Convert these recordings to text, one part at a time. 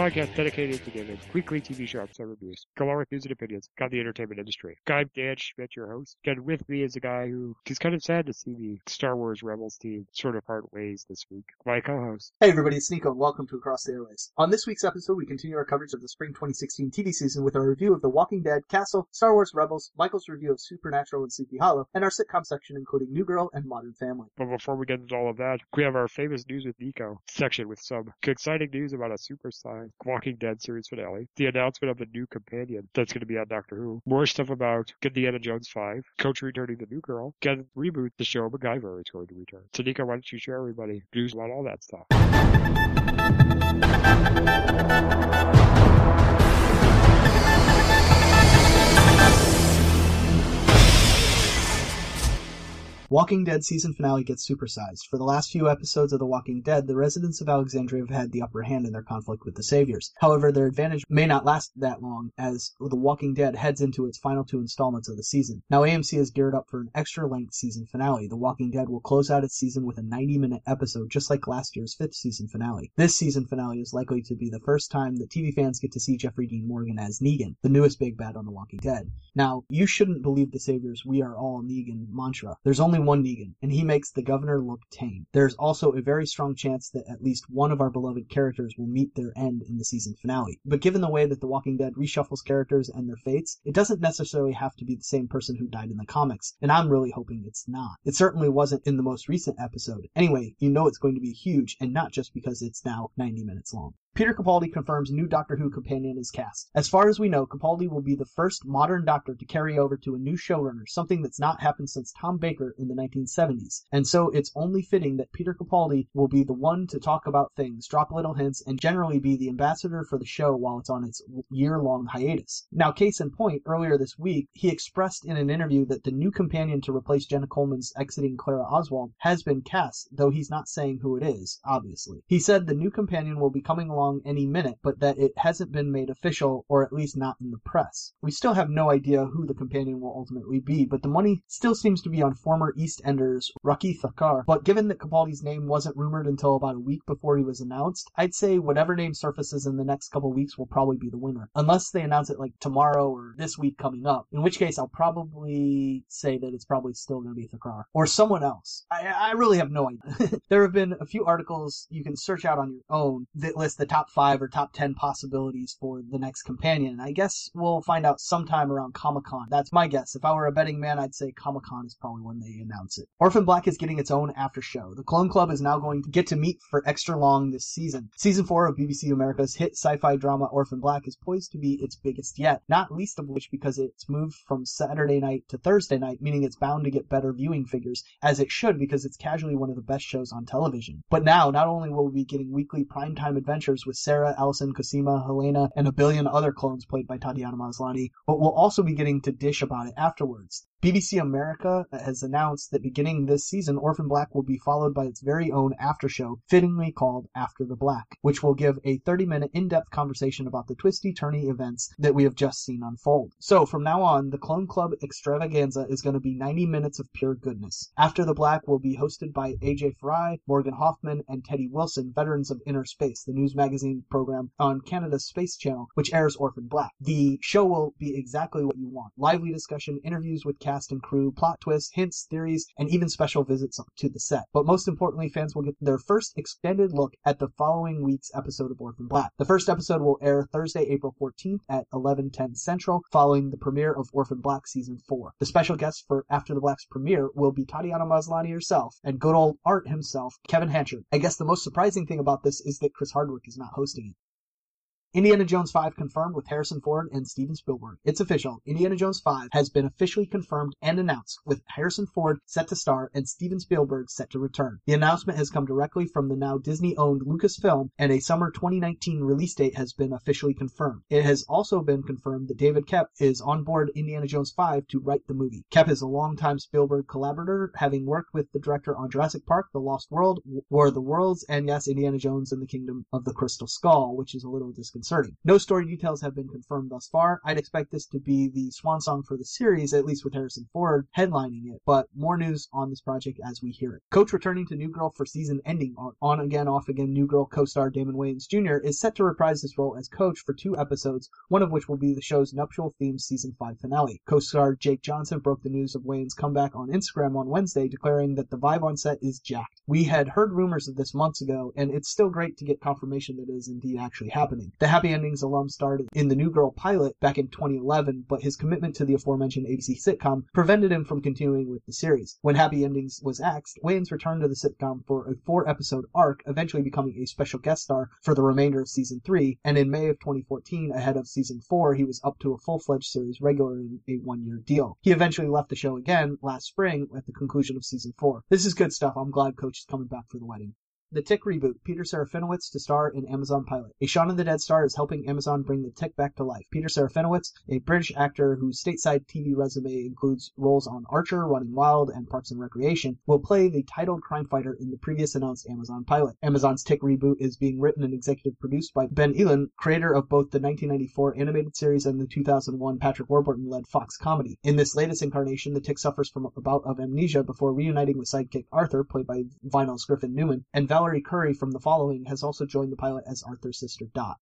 Podcast dedicated to giving weekly TV show episode reviews, along with news and opinions about the entertainment industry. I'm Dan Schmidt, your host, and with me is a guy who is kind of sad to see the Star Wars Rebels team sort of part ways this week. My co-host. Hey everybody, it's Nico and welcome to Across the Airwaves. On this week's episode, we continue our coverage of the spring 2016 TV season with our review of The Walking Dead, Castle, Star Wars Rebels, Michael's review of Supernatural and Sleepy Hollow, and our sitcom section including New Girl and Modern Family. But before we get into all of that, we have our famous news with Nico section with some exciting news about a Walking Dead series finale, the announcement of the new companion that's going to be on Doctor Who, more stuff about Indiana Jones 5, Coach returning the new girl, get reboot the show MacGyver is going to return. So Nico, why don't you share everybody news about all that stuff? Walking Dead season finale gets supersized. For the last few episodes of The Walking Dead, the residents of Alexandria have had the upper hand in their conflict with the Saviors. However, their advantage may not last that long as The Walking Dead heads into its final two installments of the season. Now, AMC is geared up for an extra length season finale. The Walking Dead will close out its season with a 90 minute episode, just like last year's fifth season finale. This season finale is likely to be the first time that TV fans get to see Jeffrey Dean Morgan as Negan, the newest big bad on The Walking Dead. Now, you shouldn't believe the Saviors' we are all Negan mantra. There's only one Negan, and he makes the governor look tame. There's also a very strong chance that at least one of our beloved characters will meet their end in the season finale. But given the way that The Walking Dead reshuffles characters and their fates, it doesn't necessarily have to be the same person who died in the comics, and I'm really hoping it's not. It certainly wasn't in the most recent episode. Anyway, you know it's going to be huge, and not just because it's now 90 minutes long. Peter Capaldi confirms new Doctor Who companion is cast. As far as we know, Capaldi will be the first modern Doctor to carry over to a new showrunner, something that's not happened since Tom Baker in the 1970s. And so it's only fitting that Peter Capaldi will be the one to talk about things, drop little hints, and generally be the ambassador for the show while it's on its year-long hiatus. Now, case in point, earlier this week, he expressed in an interview that the new companion to replace Jenna Coleman's exiting Clara Oswald has been cast, though he's not saying who it is, obviously. He said the new companion will be coming along any minute, but that it hasn't been made official, or at least not in the press. We still have no idea who the companion will ultimately be, but the money still seems to be on former EastEnders Rakhee Thakrar. But given that Capaldi's name wasn't rumored until about a week before he was announced, I'd say whatever name surfaces in the next couple weeks will probably be the winner. Unless they announce it like tomorrow or this week coming up, in which case I'll probably say that it's probably still going to be Thakrar. Or someone else. I, I really have no idea. there have been a few articles you can search out on your own that list the top five or top ten possibilities for the next companion. I guess we'll find out sometime around Comic Con. That's my guess. If I were a betting man, I'd say Comic Con is probably when they announce it. Orphan Black is getting its own after show. The Clone Club is now going to get to meet for extra long this season. Season four of BBC America's hit sci-fi drama Orphan Black is poised to be its biggest yet, not least of which because it's moved from Saturday night to Thursday night, meaning it's bound to get better viewing figures, as it should because it's casually one of the best shows on television. But now, not only will we be getting weekly primetime adventures with Sarah, Allison, Cosima, Helena, and a billion other clones played by Tatiana Maslany, but we'll also be getting to dish about it afterwards. BBC America has announced that beginning this season, Orphan Black will be followed by its very own after show, fittingly called After the Black, which will give a 30 minute in depth conversation about the twisty turny events that we have just seen unfold. So from now on, the Clone Club extravaganza is going to be 90 minutes of pure goodness. After the Black will be hosted by Ajay Fry, Morgan Hoffman, and Teddy Wilson, veterans of Inner Space, the news magazine program on Canada's Space Channel, which airs Orphan Black. The show will be exactly what you want lively discussion, interviews with cast and crew, plot twists, hints, theories, and even special visits to the set. But most importantly, fans will get their first extended look at the following week's episode of Orphan Black. The first episode will air Thursday, April 14th at 11:10 Central, following the premiere of Orphan Black season 4. The special guests for After the Black's premiere will be Tatiana Maslany herself and good old Art himself, Kevin Hanchard. I guess the most surprising thing about this is that Chris Hardwick is not hosting it. Indiana Jones 5 confirmed with Harrison Ford and Steven Spielberg. It's official. Indiana Jones 5 has been officially confirmed and announced with Harrison Ford set to star and Steven Spielberg set to return. The announcement has come directly from the now Disney-owned Lucasfilm and a summer 2019 release date has been officially confirmed. It has also been confirmed that David Koepp is on board Indiana Jones 5 to write the movie. Koepp is a longtime Spielberg collaborator, having worked with the director on Jurassic Park, The Lost World, War of the Worlds, and yes, Indiana Jones and the Kingdom of the Crystal Skull, which is a little disconcerting. No story details have been confirmed thus far. I'd expect this to be the swan song for the series, at least with Harrison Ford headlining it, but more news on this project as we hear it. Coach returning to New Girl for season ending on again, off again New Girl co-star Damon Wayans Jr. is set to reprise his role as coach for two episodes, one of which will be the show's nuptial themed season 5 finale. Co-star Jake Johnson broke the news of Wayans' comeback on Instagram on Wednesday, declaring that the vibe on set is jacked. We had heard rumors of this months ago, and it's still great to get confirmation that it is indeed actually happening. The Happy Endings alum starred in the New Girl pilot back in 2011, but his commitment to the aforementioned ABC sitcom prevented him from continuing with the series. When Happy Endings was axed, Wayans returned to the sitcom for a four episode arc, eventually becoming a special guest star for the remainder of season 3, and in May of 2014, ahead of season 4, he was up to a full fledged series regular in a one year deal. He eventually left the show again last spring at the conclusion of season 4. This is good stuff. I'm glad Coach is coming back for the wedding. The Tick reboot, Peter Serafinowicz to star in Amazon pilot. A Shaun of the Dead star is helping Amazon bring the Tick back to life. Peter Serafinowicz, a British actor whose stateside TV resume includes roles on Archer, Running Wild, and Parks and Recreation, will play the titled crime fighter in the previous announced Amazon pilot. Amazon's Tick reboot is being written and executive produced by Ben Edlund, creator of both the 1994 animated series and the 2001 Patrick Warburton-led Fox comedy. In this latest incarnation, the Tick suffers from a bout of amnesia before reuniting with sidekick Arthur, played by Vinyl's Griffin Newman, and Val Valorie Curry from The Following has also joined the pilot as Arthur's sister Dot.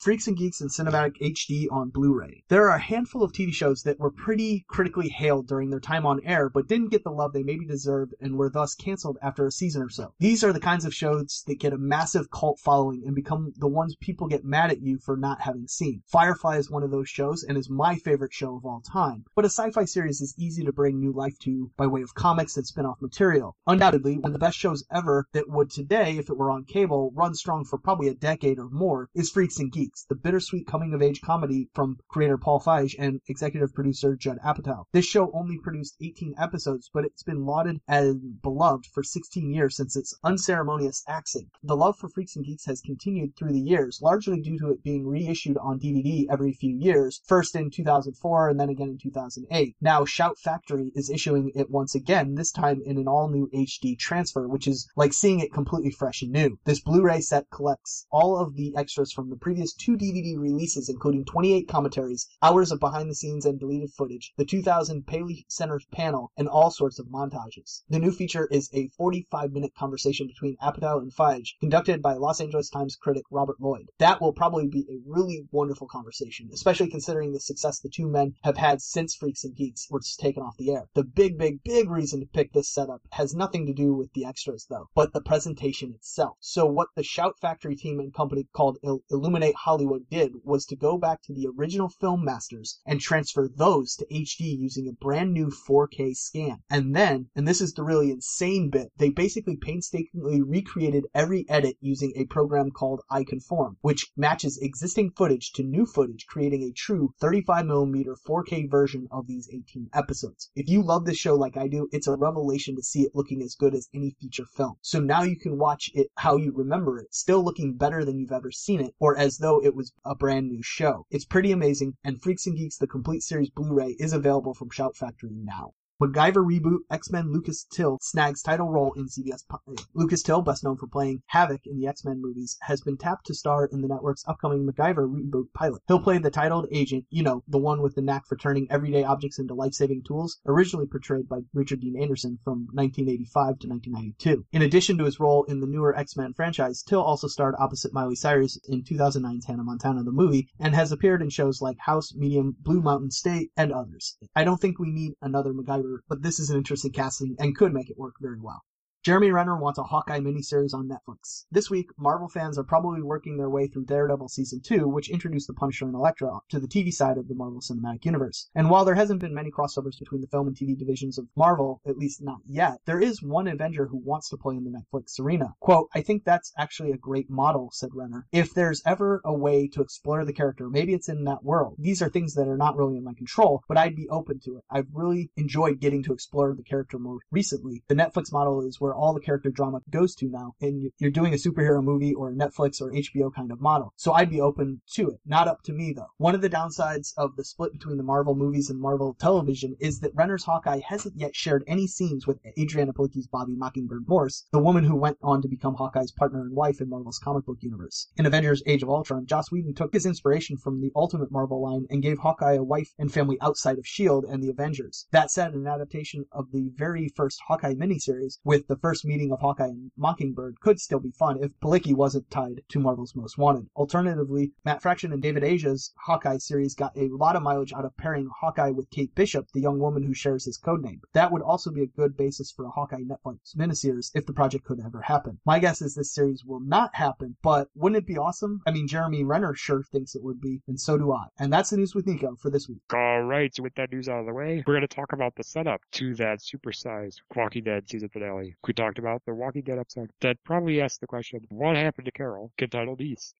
Freaks and Geeks in Cinematic HD on Blu-ray. There are a handful of TV shows that were pretty critically hailed during their time on air, but didn't get the love they maybe deserved and were thus canceled after a season or so. These are the kinds of shows that get a massive cult following and become the ones people get mad at you for not having seen. Firefly is one of those shows and is my favorite show of all time, but a sci-fi series is easy to bring new life to by way of comics and spin-off material. Undoubtedly, one of the best shows ever that would today, if it were on cable, run strong for probably a decade or more is Freaks and Geeks the bittersweet coming of age comedy from creator Paul Feig and executive producer Judd Apatow. This show only produced 18 episodes, but it's been lauded and beloved for 16 years since its unceremonious axing. The love for Freaks and Geeks has continued through the years, largely due to it being reissued on DVD every few years, first in 2004 and then again in 2008. Now Shout Factory is issuing it once again, this time in an all new HD transfer, which is like seeing it completely fresh and new. This Blu-ray set collects all of the extras from the previous two DVD releases, including 28 commentaries, hours of behind the scenes and deleted footage, the 2000 Paley Center panel, and all sorts of montages. The new feature is a 45 minute conversation between Apatow and Feig, conducted by Los Angeles Times critic Robert Lloyd. That will probably be a really wonderful conversation, especially considering the success the two men have had since Freaks and Geeks was taken off the air. The big, big, big reason to pick this setup has nothing to do with the extras though, but the presentation itself. So what the Shout Factory team and company called Il- Illuminate Hollywood did was to go back to the original film masters and transfer those to HD using a brand new 4K scan. And then, and this is the really insane bit, they basically painstakingly recreated every edit using a program called iConform, which matches existing footage to new footage, creating a true 35mm 4K version of these 18 episodes. If you love this show like I do, it's a revelation to see it looking as good as any feature film. So now you can watch it how you remember it, still looking better than you've ever seen it, or as though it was a brand new show. It's pretty amazing, and Freaks and Geeks, the complete series Blu-ray, is available from Shout Factory now. MacGyver reboot X-Men Lucas Till snags title role in CBS. Eh, Lucas Till, best known for playing Havoc in the X-Men movies, has been tapped to star in the network's upcoming MacGyver reboot pilot. He'll play the titled agent, you know, the one with the knack for turning everyday objects into life-saving tools, originally portrayed by Richard Dean Anderson from 1985 to 1992. In addition to his role in the newer X-Men franchise, Till also starred opposite Miley Cyrus in 2009's Hannah Montana the movie and has appeared in shows like House, Medium, Blue Mountain State, and others. I don't think we need another MacGyver but this is an interesting casting and could make it work very well. Jeremy Renner wants a Hawkeye miniseries on Netflix. This week, Marvel fans are probably working their way through Daredevil Season 2, which introduced the Punisher and Elektra to the TV side of the Marvel Cinematic Universe. And while there hasn't been many crossovers between the film and TV divisions of Marvel, at least not yet, there is one Avenger who wants to play in the Netflix arena. Quote, I think that's actually a great model, said Renner. If there's ever a way to explore the character, maybe it's in that world. These are things that are not really in my control, but I'd be open to it. I've really enjoyed getting to explore the character more recently. The Netflix model is where all the character drama goes to now, and you're doing a superhero movie or Netflix or HBO kind of model. So I'd be open to it. Not up to me though. One of the downsides of the split between the Marvel movies and Marvel television is that Renner's Hawkeye hasn't yet shared any scenes with Adrianne Palicki's Bobbi Mockingbird Morse, the woman who went on to become Hawkeye's partner and wife in Marvel's comic book universe. In Avengers Age of Ultron, Joss Whedon took his inspiration from the Ultimate Marvel line and gave Hawkeye a wife and family outside of S.H.I.E.L.D. and the Avengers. That said, an adaptation of the very first Hawkeye miniseries with the first meeting of Hawkeye and Mockingbird could still be fun if Palicki wasn't tied to Marvel's Most Wanted. Alternatively, Matt Fraction and David Aja's Hawkeye series got a lot of mileage out of pairing Hawkeye with Kate Bishop, the young woman who shares his codename. That would also be a good basis for a Hawkeye Netflix miniseries if the project could ever happen. My guess is this series will not happen, but wouldn't it be awesome? I mean, Jeremy Renner sure thinks it would be, and so do I. And that's the news with Nico for this week. All right, so with that news out of the way, we're going to talk about the setup to that supersized Walking Dead season finale. We talked about the Walking Dead episode that probably asked the question, what happened to Carol? Get titled East.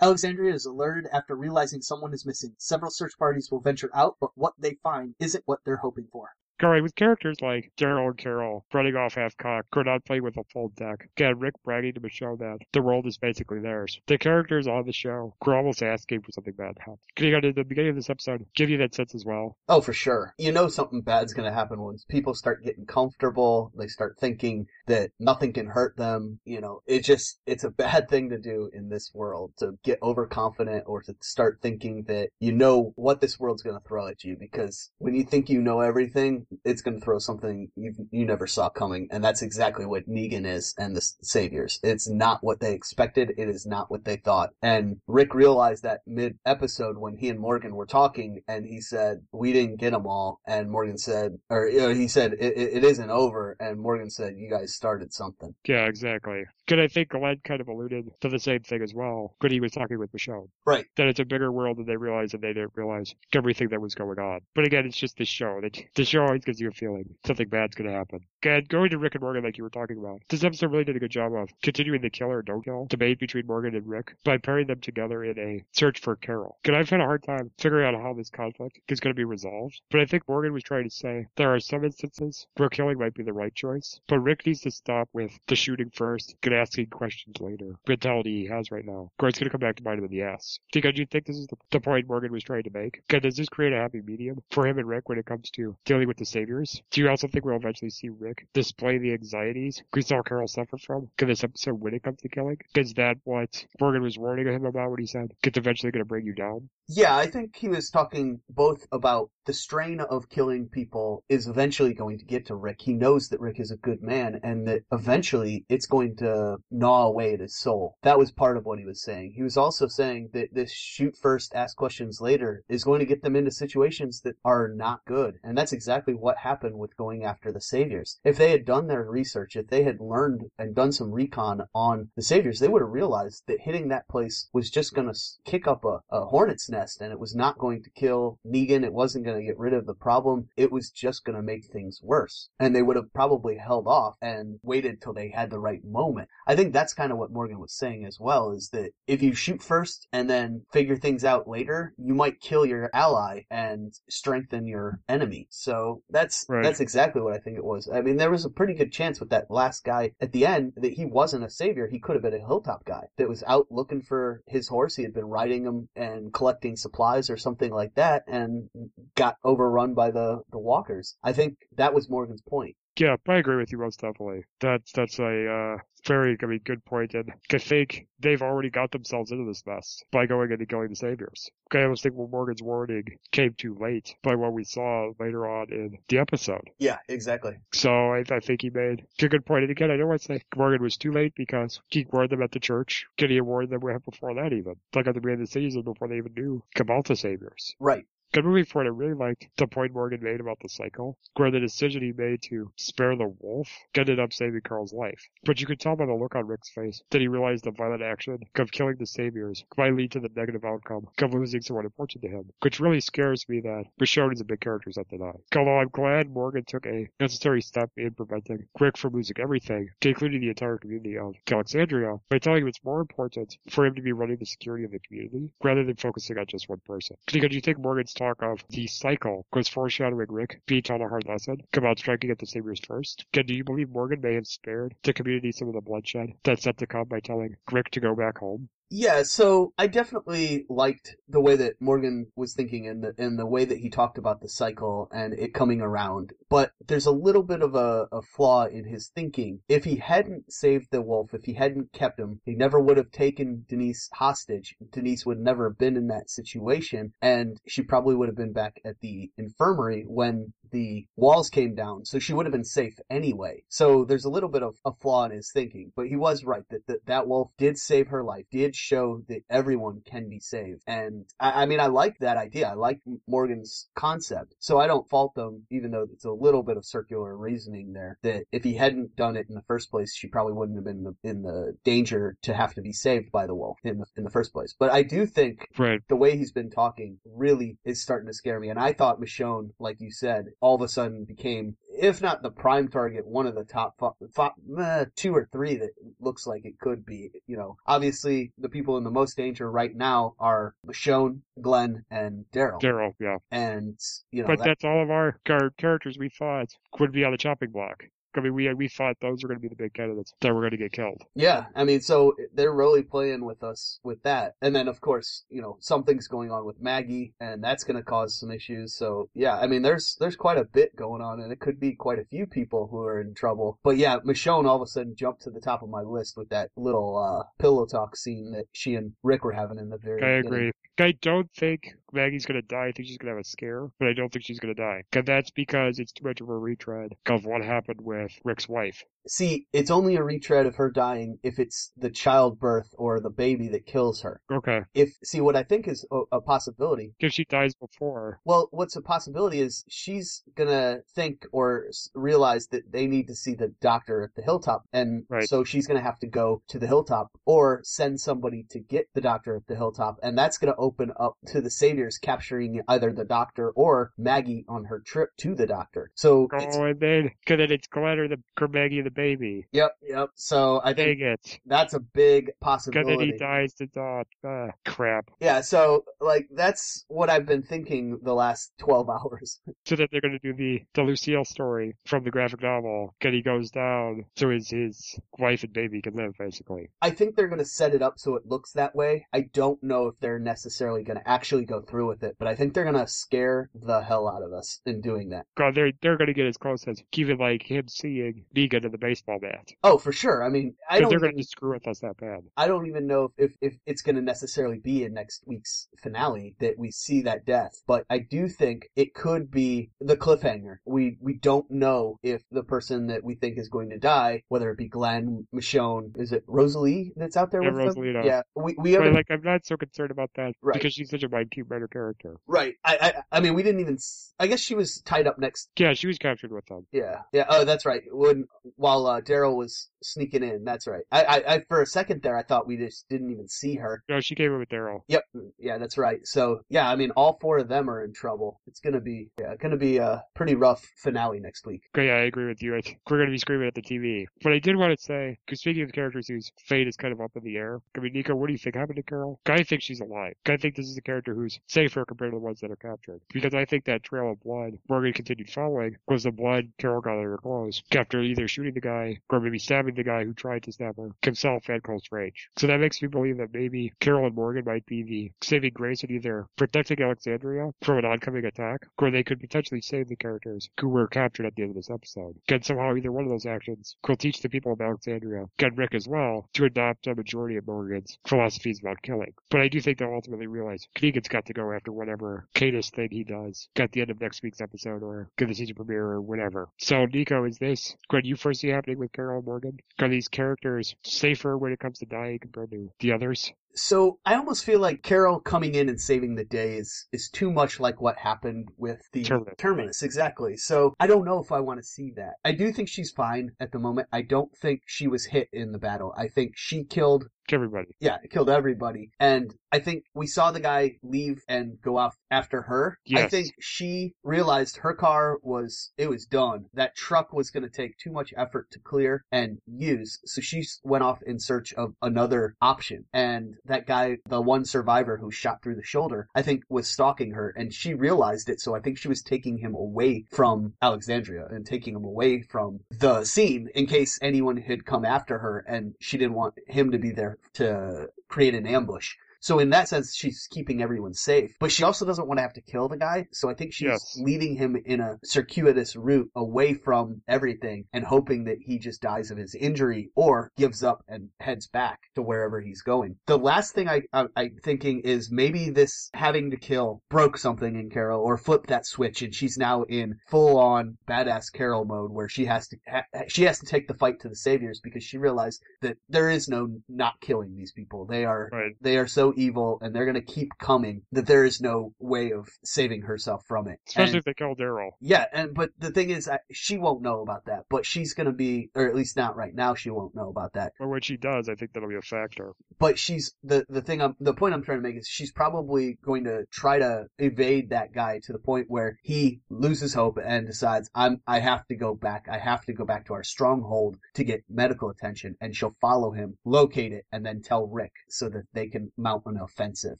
Alexandria is alerted after realizing someone is missing. Several search parties will venture out, but what they find isn't what they're hoping for. Going with characters like and Carol running off half cock could not play with a full deck. Again, Rick bragging to Michonne that the world is basically theirs. The characters on the show were almost asking for something bad to happen. Getting on to the beginning of this episode, give you that sense as well. Oh, for sure. You know something bad's gonna happen once people start getting comfortable. They start thinking that nothing can hurt them. You know, it just, it's a bad thing to do in this world to get overconfident or to start thinking that you know what this world's gonna throw at you because when you think you know everything, it's going to throw something you you never saw coming, and that's exactly what Negan is and the Saviors. It's not what they expected. It is not what they thought. And Rick realized that mid episode when he and Morgan were talking, and he said, "We didn't get them all," and Morgan said, or you know, he said, it, "It isn't over," and Morgan said, "You guys started something." Yeah, exactly. Because I think Glenn kind of alluded to the same thing as well when he was talking with Michelle. Right. That it's a bigger world than they realized, and they didn't realize everything that was going on. But again, it's just the show. The show always gives you a feeling something bad's going to happen. And going to Rick and Morgan, like you were talking about, this episode really did a good job of continuing the kill or don't kill debate between Morgan and Rick by pairing them together in a search for Carol. And I've had a hard time figuring out how this conflict is going to be resolved. But I think Morgan was trying to say there are some instances where killing might be the right choice, but Rick needs to stop with the shooting first and asking questions later. Mentality he has right now. Of course, it's going to come back to bite him in the ass. Because you think this is the, the point Morgan was trying to make? Because does this create a happy medium for him and Rick when it comes to dealing with the saviors? Do you also think we'll eventually see Rick display the anxieties saw Carol suffer from in this episode when it comes to killing? Is that what Morgan was warning him about when he said it's eventually going to bring you down? Yeah, I think he was talking both about the strain of killing people is eventually going to get to Rick. He knows that Rick is a good man and that eventually it's going to gnaw away at his soul. That was part of what he was saying. He was also saying that this shoot first, ask questions later is going to get them into situations that are not good. And that's exactly what happened with going after the saviors. If they had done their research, if they had learned and done some recon on the saviors, they would have realized that hitting that place was just going to kick up a, a hornet's nest and it was not going to kill Negan. It wasn't going to get rid of the problem. It was just going to make things worse. And they would have probably held off and waited till they had the right moment. I think that's kind of what Morgan was saying as well is that if you shoot first and then figure things out later, you might kill your ally and strengthen your enemy. So that's Right. that's exactly what I think it was. I mean, there was a pretty good chance with that last guy at the end that he wasn't a savior. He could have been a hilltop guy that was out looking for his horse. He had been riding him and collecting supplies or something like that and got overrun by the, the walkers. I think that was Morgan's point. Yeah, I agree with you most definitely. That's that's a uh, very, I mean, good. And I think they've already got themselves into this mess by going into killing the saviors. Okay, I almost think well, Morgan's warning came too late by what we saw later on in the episode. Yeah, exactly. So I, I think he made a good point. And again, I don't want to say Morgan was too late because he warned them at the church. Could he have warned them before that even? Like at the beginning of the season before they even knew Cabal the saviors. Right. Good movie for it. I really liked the point Morgan made about the cycle, where the decision he made to spare the wolf ended up saving Carl's life. But you could tell by the look on Rick's face that he realized the violent action of killing the saviors might lead to the negative outcome of losing someone important to him, which really scares me that Michonne is a big character set tonight. Although I'm glad Morgan took a necessary step in preventing Rick from losing everything, including the entire community of Alexandria, by telling him it's more important for him to be running the security of the community rather than focusing on just one person. Because you think Morgan's talk of the cycle was foreshadowing Rick being taught a hard lesson about striking at the Saviors first? And do you believe Morgan may have spared the community some of the bloodshed that's set to come by telling Rick to go back home? Yeah, so I definitely liked the way that Morgan was thinking and the and the way that he talked about the cycle and it coming around. But there's a little bit of a, a flaw in his thinking. If he hadn't saved the wolf, if he hadn't kept him, he never would have taken Denise hostage. Denise would never have been in that situation, and she probably would have been back at the infirmary when the walls came down, so she would have been safe anyway. So there's a little bit of a flaw in his thinking, but he was right that that, that wolf did save her life, did show that everyone can be saved. And I, I mean, I like that idea. I like Morgan's concept. So I don't fault them, even though it's a little bit of circular reasoning there, that if he hadn't done it in the first place, she probably wouldn't have been in the, in the danger to have to be saved by the wolf in the, in the first place. But I do think Right. the way he's been talking really is starting to scare me. And I thought Michonne, like you said, all of a sudden became, if not the prime target, one of the top uh, two or three that looks like it could be. You know, obviously the people in the most danger right now are Michonne, Glenn, and Daryl. Daryl, yeah. And, you know, But that- that's all of our, our characters we thought could be on the chopping block. I mean, we we thought those were going to be the big candidates that were going to get killed. Yeah, I mean, so they're really playing with us with that. And then, of course, you know, something's going on with Maggie, and that's going to cause some issues. So, yeah, I mean, there's there's quite a bit going on, and it could be quite a few people who are in trouble. But yeah, Michonne all of a sudden jumped to the top of my list with that little uh, pillow talk scene that she and Rick were having in the very I beginning. agree. I don't think Maggie's going to die. I think she's going to have a scare, but I don't think she's going to die. And that's because it's too much of a retread of what happened with Rick's wife. See, it's only a retread of her dying if it's the childbirth or the baby that kills her. Okay. If see what I think is a, a possibility If she dies before, Well, what's a possibility is she's gonna think or realize that they need to see the doctor at the hilltop, and Right. so she's gonna have to go to the hilltop or send somebody to get the doctor at the hilltop, and that's gonna open up to the saviors capturing either the doctor or Maggie on her trip to the doctor. So oh, and then, cause then it's Glenn or the or Maggie the baby. yep, yep. So I think it. that's a big Cause then possibility. he dies to dot. Ah, crap. Yeah, so like that's what I've been thinking the last twelve hours. So that they're going to do the, the Lucille story from the graphic novel. And he goes down so his, his wife and baby can live, basically. I think they're going to set it up so it looks that way. I don't know if they're necessarily going to actually go through with it, but I think they're going to scare the hell out of us in doing that. God, they're, they're going to get as close as even like him seeing Negan in the baseball bat. Oh, for sure. I mean, I don't they're to screw with us that bad. I don't even know if, if it's going to necessarily be in next week's finale that we see that death, but I do think it could be the cliffhanger. We, we don't know if the person that we think is going to die, whether it be Glenn, Michonne, is it Rosalie that's out there Yeah, with them? Rosalina. Yeah, we, we But like, I'm not so concerned about that Right. because she's such a mind cute better character. Right. I, I I mean we didn't even s- I guess she was tied up next Yeah, she was captured with them. yeah. Yeah. Oh, that's right. When while uh, Daryl was sneaking in, that's right. I, I I for a second there I thought we just didn't even see her. No, she came in with Daryl. Yep. Yeah, that's right. So, yeah, I mean all four of them are in trouble. It's going to be yeah, going to be a pretty rough finale next week. Okay, yeah, I agree with you. I think we're going to be screaming at the TV. But I did want to say, because speaking of characters whose fate is kind of up in the air, I mean, Nico, what do you think happened to Carol? I think she's alive. I think this is a character who's safer compared to the ones that are captured. Because I think that trail of blood Morgan continued following was the blood Carol got on her clothes after either shooting the guy or maybe stabbing the guy who tried to stab her himself at close range. So that makes me believe that maybe Carol and Morgan might be the saving grace in either protecting Alexandria from an oncoming attack, or they could potentially save the characters who were captured at the end of this episode. Can somehow either one of those actions could teach the people of Alexandria, get Rick as well, to adopt a majority of Morgan's philosophies about killing. But I do think they'll ultimately realize Negan's got to go after whatever Cadus thing he does at the end of next week's episode or get the season premiere or whatever. So Nico, is this what you foresee happening with Carol Morgan? Are these characters safer when it comes to dying compared to the others? So I almost feel like Carol coming in and saving the day is, is too much like what happened with the Terminus. Terminus, exactly. So I don't know if I want to see that. I do think she's fine at the moment. I don't think she was hit in the battle. I think she killed Everybody. yeah, it killed everybody. And I think we saw the guy leave and go off after her. Yes. I think she realized her car was, it was done. That truck was going to take too much effort to clear and use. So she went off in search of another option. And that guy, the one survivor who shot through the shoulder, I think was stalking her and she realized it. So I think she was taking him away from Alexandria and taking him away from the scene in case anyone had come after her and she didn't want him to be there to create an ambush. So in that sense, she's keeping everyone safe, but she also doesn't want to have to kill the guy. So I think she's Yes. leading him in a circuitous route away from everything and hoping that he just dies of his injury or gives up and heads back to wherever he's going. The last thing I, I, I'm thinking is maybe this having to kill broke something in Carol or flipped that switch and she's now in full on badass Carol mode where she has to, ha, she has to take the fight to the saviors because she realized that there is no not killing these people. They are Right. they are so evil and they're going to keep coming that there is no way of saving herself from it. Especially And- if they kill Daryl. yeah, and but the thing is, I, she won't know about that. But she's going to be, or at least not right now, she won't know about that. Or when she does, I think that'll be a factor. But she's the the thing. I'm the point I'm trying to make is she's probably going to try to evade that guy to the point where he loses hope and decides I'm I have to go back. I have to go back to our stronghold to get medical attention, and she'll follow him, locate it, and then tell Rick so that they can mount an offensive.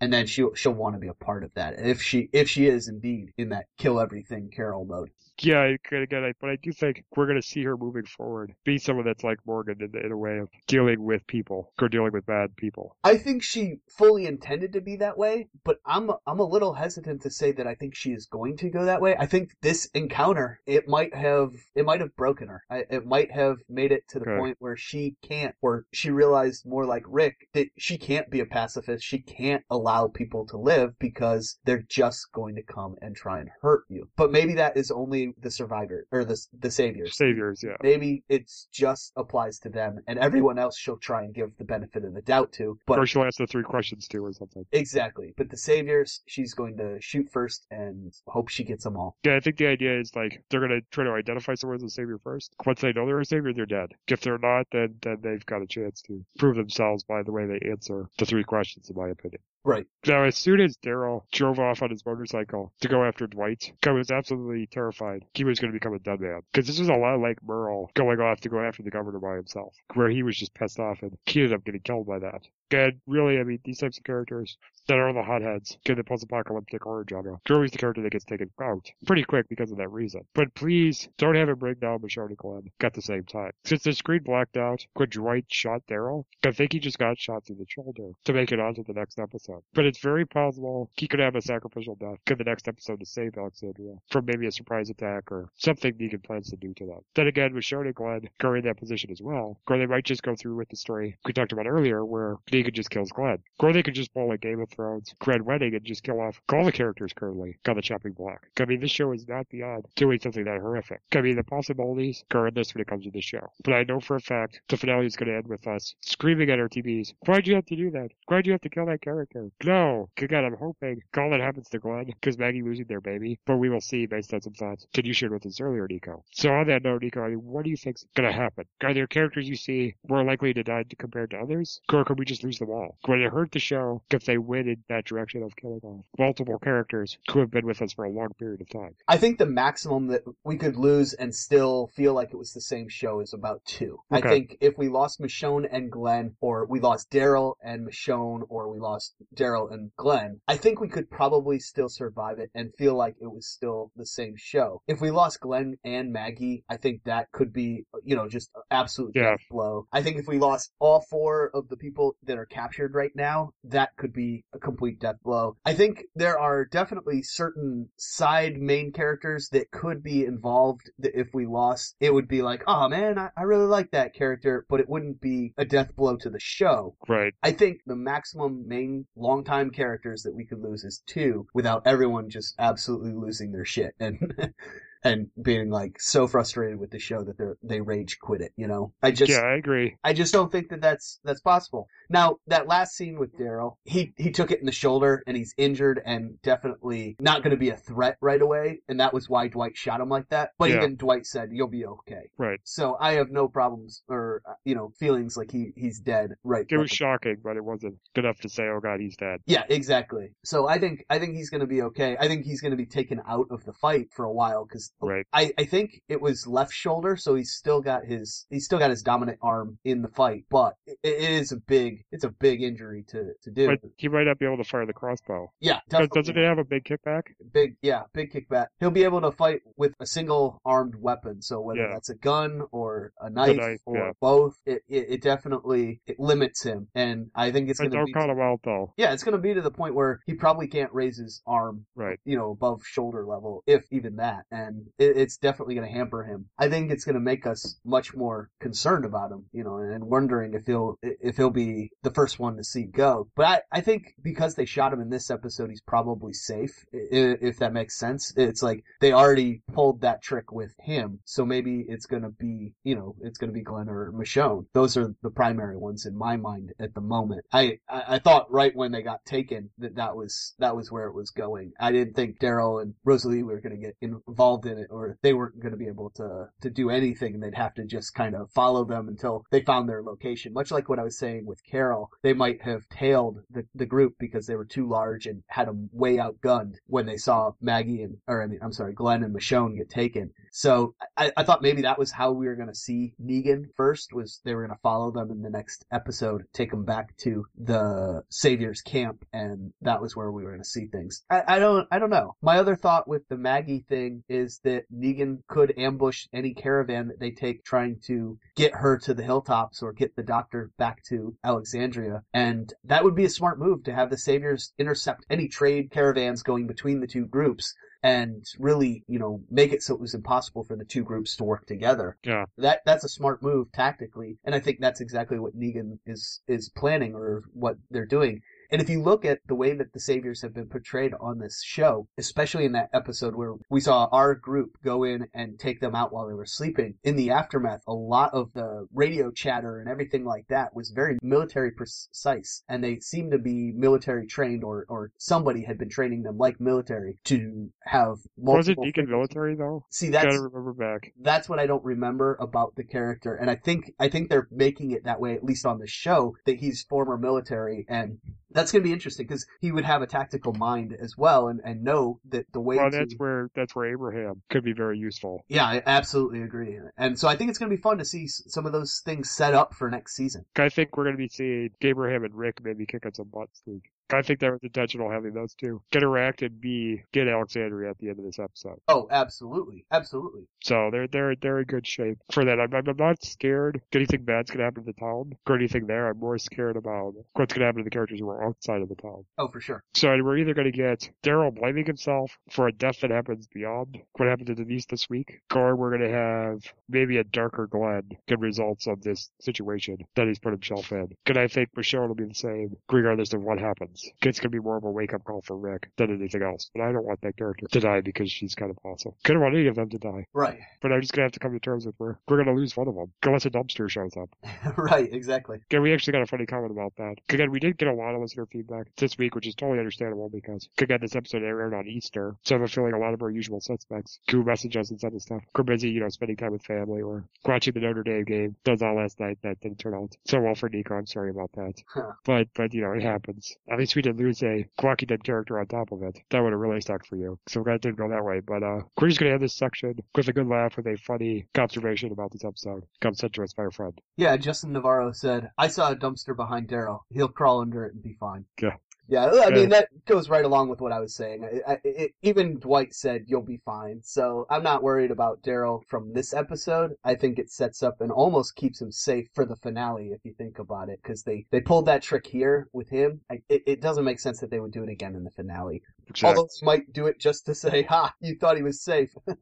And then she'll she'll want to be a part of that if she if she is indeed in that kill everything Carol mode. Yeah, again, but I do think we're going to see her moving forward be someone that's like Morgan in, in a way of dealing with people or dealing with bad people. I think she fully intended to be that way, but I'm I'm a little hesitant to say that I think she is going to go that way. I think this encounter it might have it might have broken her. I, it might have made it to the Okay. point where she can't, or she realized more like Rick that she can't be a pacifist. She can't allow people to live because they're just going to come and try and hurt you. But maybe that is only the survivor or the the saviors. Saviors, yeah. Maybe it's just applies to them, and everyone else she'll try and give the benefit of the doubt to. But or she'll ask the three questions too or something. Exactly. But the saviors, she's going to shoot first and hope she gets them all. Yeah, I think the idea is like they're going to try to identify someone as a savior first. Once they know they're a savior, they're dead. If they're not, then, then they've got a chance to prove themselves by the way they answer the three questions, in my opinion. Right. Now, as soon as Daryl drove off on his motorcycle to go after Dwight, I was absolutely terrified he was going to become a dead man. Because this was a lot like Merle going off to go after the governor by himself, where he was just pissed off and he ended up getting killed by that. And really, I mean, these types of characters that are the hotheads get the post-apocalyptic horror genre. They're the character that gets taken out pretty quick because of that reason. But please don't have him bring down Michonne and Glenn at the same time. Since the screen blacked out when Dwight shot Daryl, I think he just got shot through the shoulder to make it onto the next episode. But it's very possible he could have a sacrificial death in the next episode to save Alexandria from maybe a surprise attack or something Negan plans to do to them. Then again, Michonne and Glenn are in that position as well, or they might just go through with the story we talked about earlier where Negan just kills Glenn. Or they could just pull a Game of Thrones, Grand Wedding, and just kill off all the characters currently on the chopping block. I mean, this show is not beyond doing something that horrific. I mean, the possibilities are endless when it comes to this show. But I know for a fact the finale is going to end with us screaming at our TVs, why'd you have to do that? Why'd you have to kill that character? No! Good God, I'm hoping all that happens to Glenn because Maggie losing their baby, but we will see based on some thoughts that you shared with us earlier, Nico. So on that note, Nico, I mean, what do you think's going to happen? Are there characters you see more likely to die compared to others? Or could we just them all? Would it hurt the show if they went in that direction of killing off multiple characters who have been with us for a long period of time? I think the maximum that we could lose and still feel like it was the same show is about two. I think if we lost Michonne and Glenn, or we lost Daryl and Michonne, or we lost Daryl and Glenn, I think we could probably still survive it and feel like it was still the same show. If we lost Glenn and Maggie, I think that could be, you know, just absolute Yeah. death blow. I think if we lost all four of the people that are captured right now, that could be a complete death blow. I think there are definitely certain side main characters that could be involved that if we lost, it would be like, oh man, I, I really like that character, but it wouldn't be a death blow to the show. Right. I think the maximum main longtime characters that we could lose is two without everyone just absolutely losing their shit and and being like so frustrated with the show that they they rage quit it, you know. I just yeah, I agree. I just don't think that that's that's possible. Now that last scene with Daryl, he he took it in the shoulder and he's injured and definitely not going to be a threat right away, and that was why Dwight shot him like that. But Yeah. even Dwight said you'll be okay. Right. So I have no problems or uh, you know feelings like he he's dead right. It was shocking, but it wasn't good enough to say, "Oh God, he's dead." yeah, exactly. So I think I think he's going to be okay. I think he's going to be taken out of the fight for a while because Right. I, I think it was left shoulder, so he's still got his he's still got his dominant arm in the fight, but it, it is a big it's a big injury to to do. But he might not be able to fire the crossbow. yeah, Does, definitely. doesn't it have a big kickback? big yeah big kickback he'll be able to fight with a single armed weapon so whether Yeah. that's a gun or a knife, knife, or yeah. both it, it, it definitely it limits him and i think it's going to don't be out though. yeah it's going to be to the point where he probably can't raise his arm Right. you know above shoulder level if even that and it, it's definitely going to hamper him. I think it's going to make us much more concerned about him you know and wondering if he'll if he'll be the first one to see go. But i i think because they shot him in this episode he's probably safe if that makes sense. It's like they already pulled that trick with him so maybe it's going to be you know it's going to be glenn or michonne. Those are the primary ones in my mind at the moment. I i, I thought right when they got taken that that was that was where it was going. I didn't think daryl and rosalie were going to get involved in it or they weren't going to be able to to do anything and they'd have to just kind of follow them until they found their location much like what i was saying with carol they might have tailed the, the group because they were too large and had them way outgunned when they saw maggie and or I mean, i'm sorry glenn and michonne get taken so I, I thought maybe that was how we were going to see Negan first was they were going to follow them in the next episode, take them back to the Savior's camp, and that was where we were going to see things. I, I don't I don't know. My other thought with the Maggie thing is that Negan could ambush any caravan that they take trying to get her to the hilltops or get the doctor back to Alexandria, and that would be a smart move to have the Saviors intercept any trade caravans going between the two groups and really, you know, make it so it was impossible for the two groups to work together. Yeah. That that's a smart move tactically, and I think that's exactly what Negan is is planning or what they're doing. And if you look at the way that the Saviors have been portrayed on this show, especially in that episode where we saw our group go in and take them out while they were sleeping, in the aftermath, a lot of the radio chatter and everything like that was very military precise. And they seemed to be military trained or, or somebody had been training them like military to have Was it Deacon figures. military though? See, that's Gotta remember back. that's what I don't remember about the character, and I think I think they're making it that way at least on the show that he's former military, and that's going to be interesting because he would have a tactical mind as well, and, and know that the way Well, to that's where that's where Abraham could be very useful. yeah, I absolutely agree, and so I think it's going to be fun to see some of those things set up for next season. I think we're going to be seeing Abraham and Rick maybe kick kicking some butt this week. I think that was intentional having those two get interact and B get Alexandria at the end of this episode. Oh, absolutely, absolutely. So they're they're they're in good shape for that. I'm, I'm not scared anything bad's gonna happen to the town or anything there. I'm more scared about what's gonna happen to the characters who are outside of the town. Oh, for sure. So we're either gonna get Daryl blaming himself for a death that happens beyond what happened to Denise this week, or we're gonna have maybe a darker Glenn good results of this situation that he's put himself in. And I think Michonne will be the same regardless of what happens. It's gonna be more of a wake up call for Rick than anything else. But I don't want that character to die because she's kind of awesome. Don't want any of them to die. Right, But I'm just gonna have to come to terms with where we're gonna lose one of them unless a dumpster shows up. right, exactly. Again, we actually got a funny comment about that. Again, we did get a lot of listener feedback this week, which is totally understandable because again, this episode aired on Easter, so I'm feeling a lot of our usual suspects who message us and send us stuff. We're busy, you know, spending time with family or watching the Notre Dame game. That was all last night. That didn't turn out so well for Nico. I'm sorry about that. Huh. But but you know, it happens. At least we didn't lose a Walking Dead character on top of it. That would have really sucked for you. So glad it didn't go that way. But uh, we're just gonna end this section with a good laugh with a funny observation about this episode. Come sent to us by a friend. Yeah, Justin Navarro said, "I saw a dumpster behind Daryl. He'll crawl under it and be fine." Yeah. Yeah, I mean that goes right along with what I was saying. I, I, it, even Dwight said you'll be fine, so I'm not worried about Daryl from this episode. I think it sets up and almost keeps him safe for the finale if you think about it, because they they pulled that trick here with him. I, it, it doesn't make sense that they would do it again in the finale. Exactly. Although they might do it just to say, "Ha, you thought he was safe."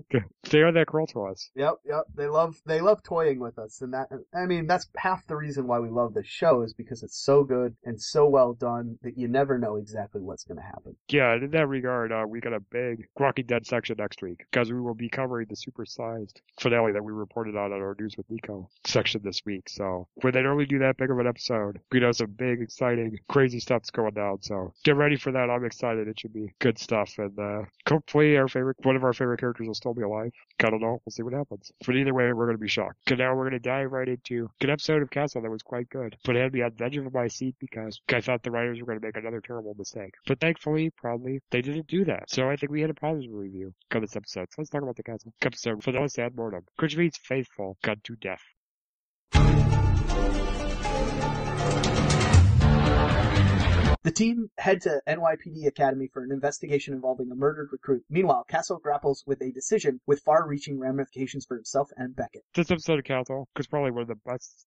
They are that cruel to us. Yep, yep. They love they love toying with us, and that I mean that's half the reason why we love this show is because it's so good and so well done that you never know exactly what's going to happen. Yeah, in that regard, uh, we got a big Rocky Dead section next week because we will be covering the supersized finale that we reported on on our News with Nico section this week. So when they normally do that big of an episode, we know some big, exciting, crazy stuff's going down. So get ready for that. I'm excited. It should be good stuff. And uh, hopefully, our favorite, one of our favorite characters will still be alive. I don't know. We'll see what happens. But either way, we're going to be shocked. Because now we're going to dive right into an episode of Castle that was quite good, but it had me on the edge of my seat because I thought the writers were going to make another terrible mistake. But thankfully, probably, they didn't do that. So I think we had a positive review of this episode. So let's talk about the Castle episode. For the those ad mortem, which means faithful, gun to death. The team head to NYPD Academy for an investigation involving a murdered recruit. Meanwhile, Castle grapples with a decision with far-reaching ramifications for himself and Beckett. This episode of Castle was probably one of the best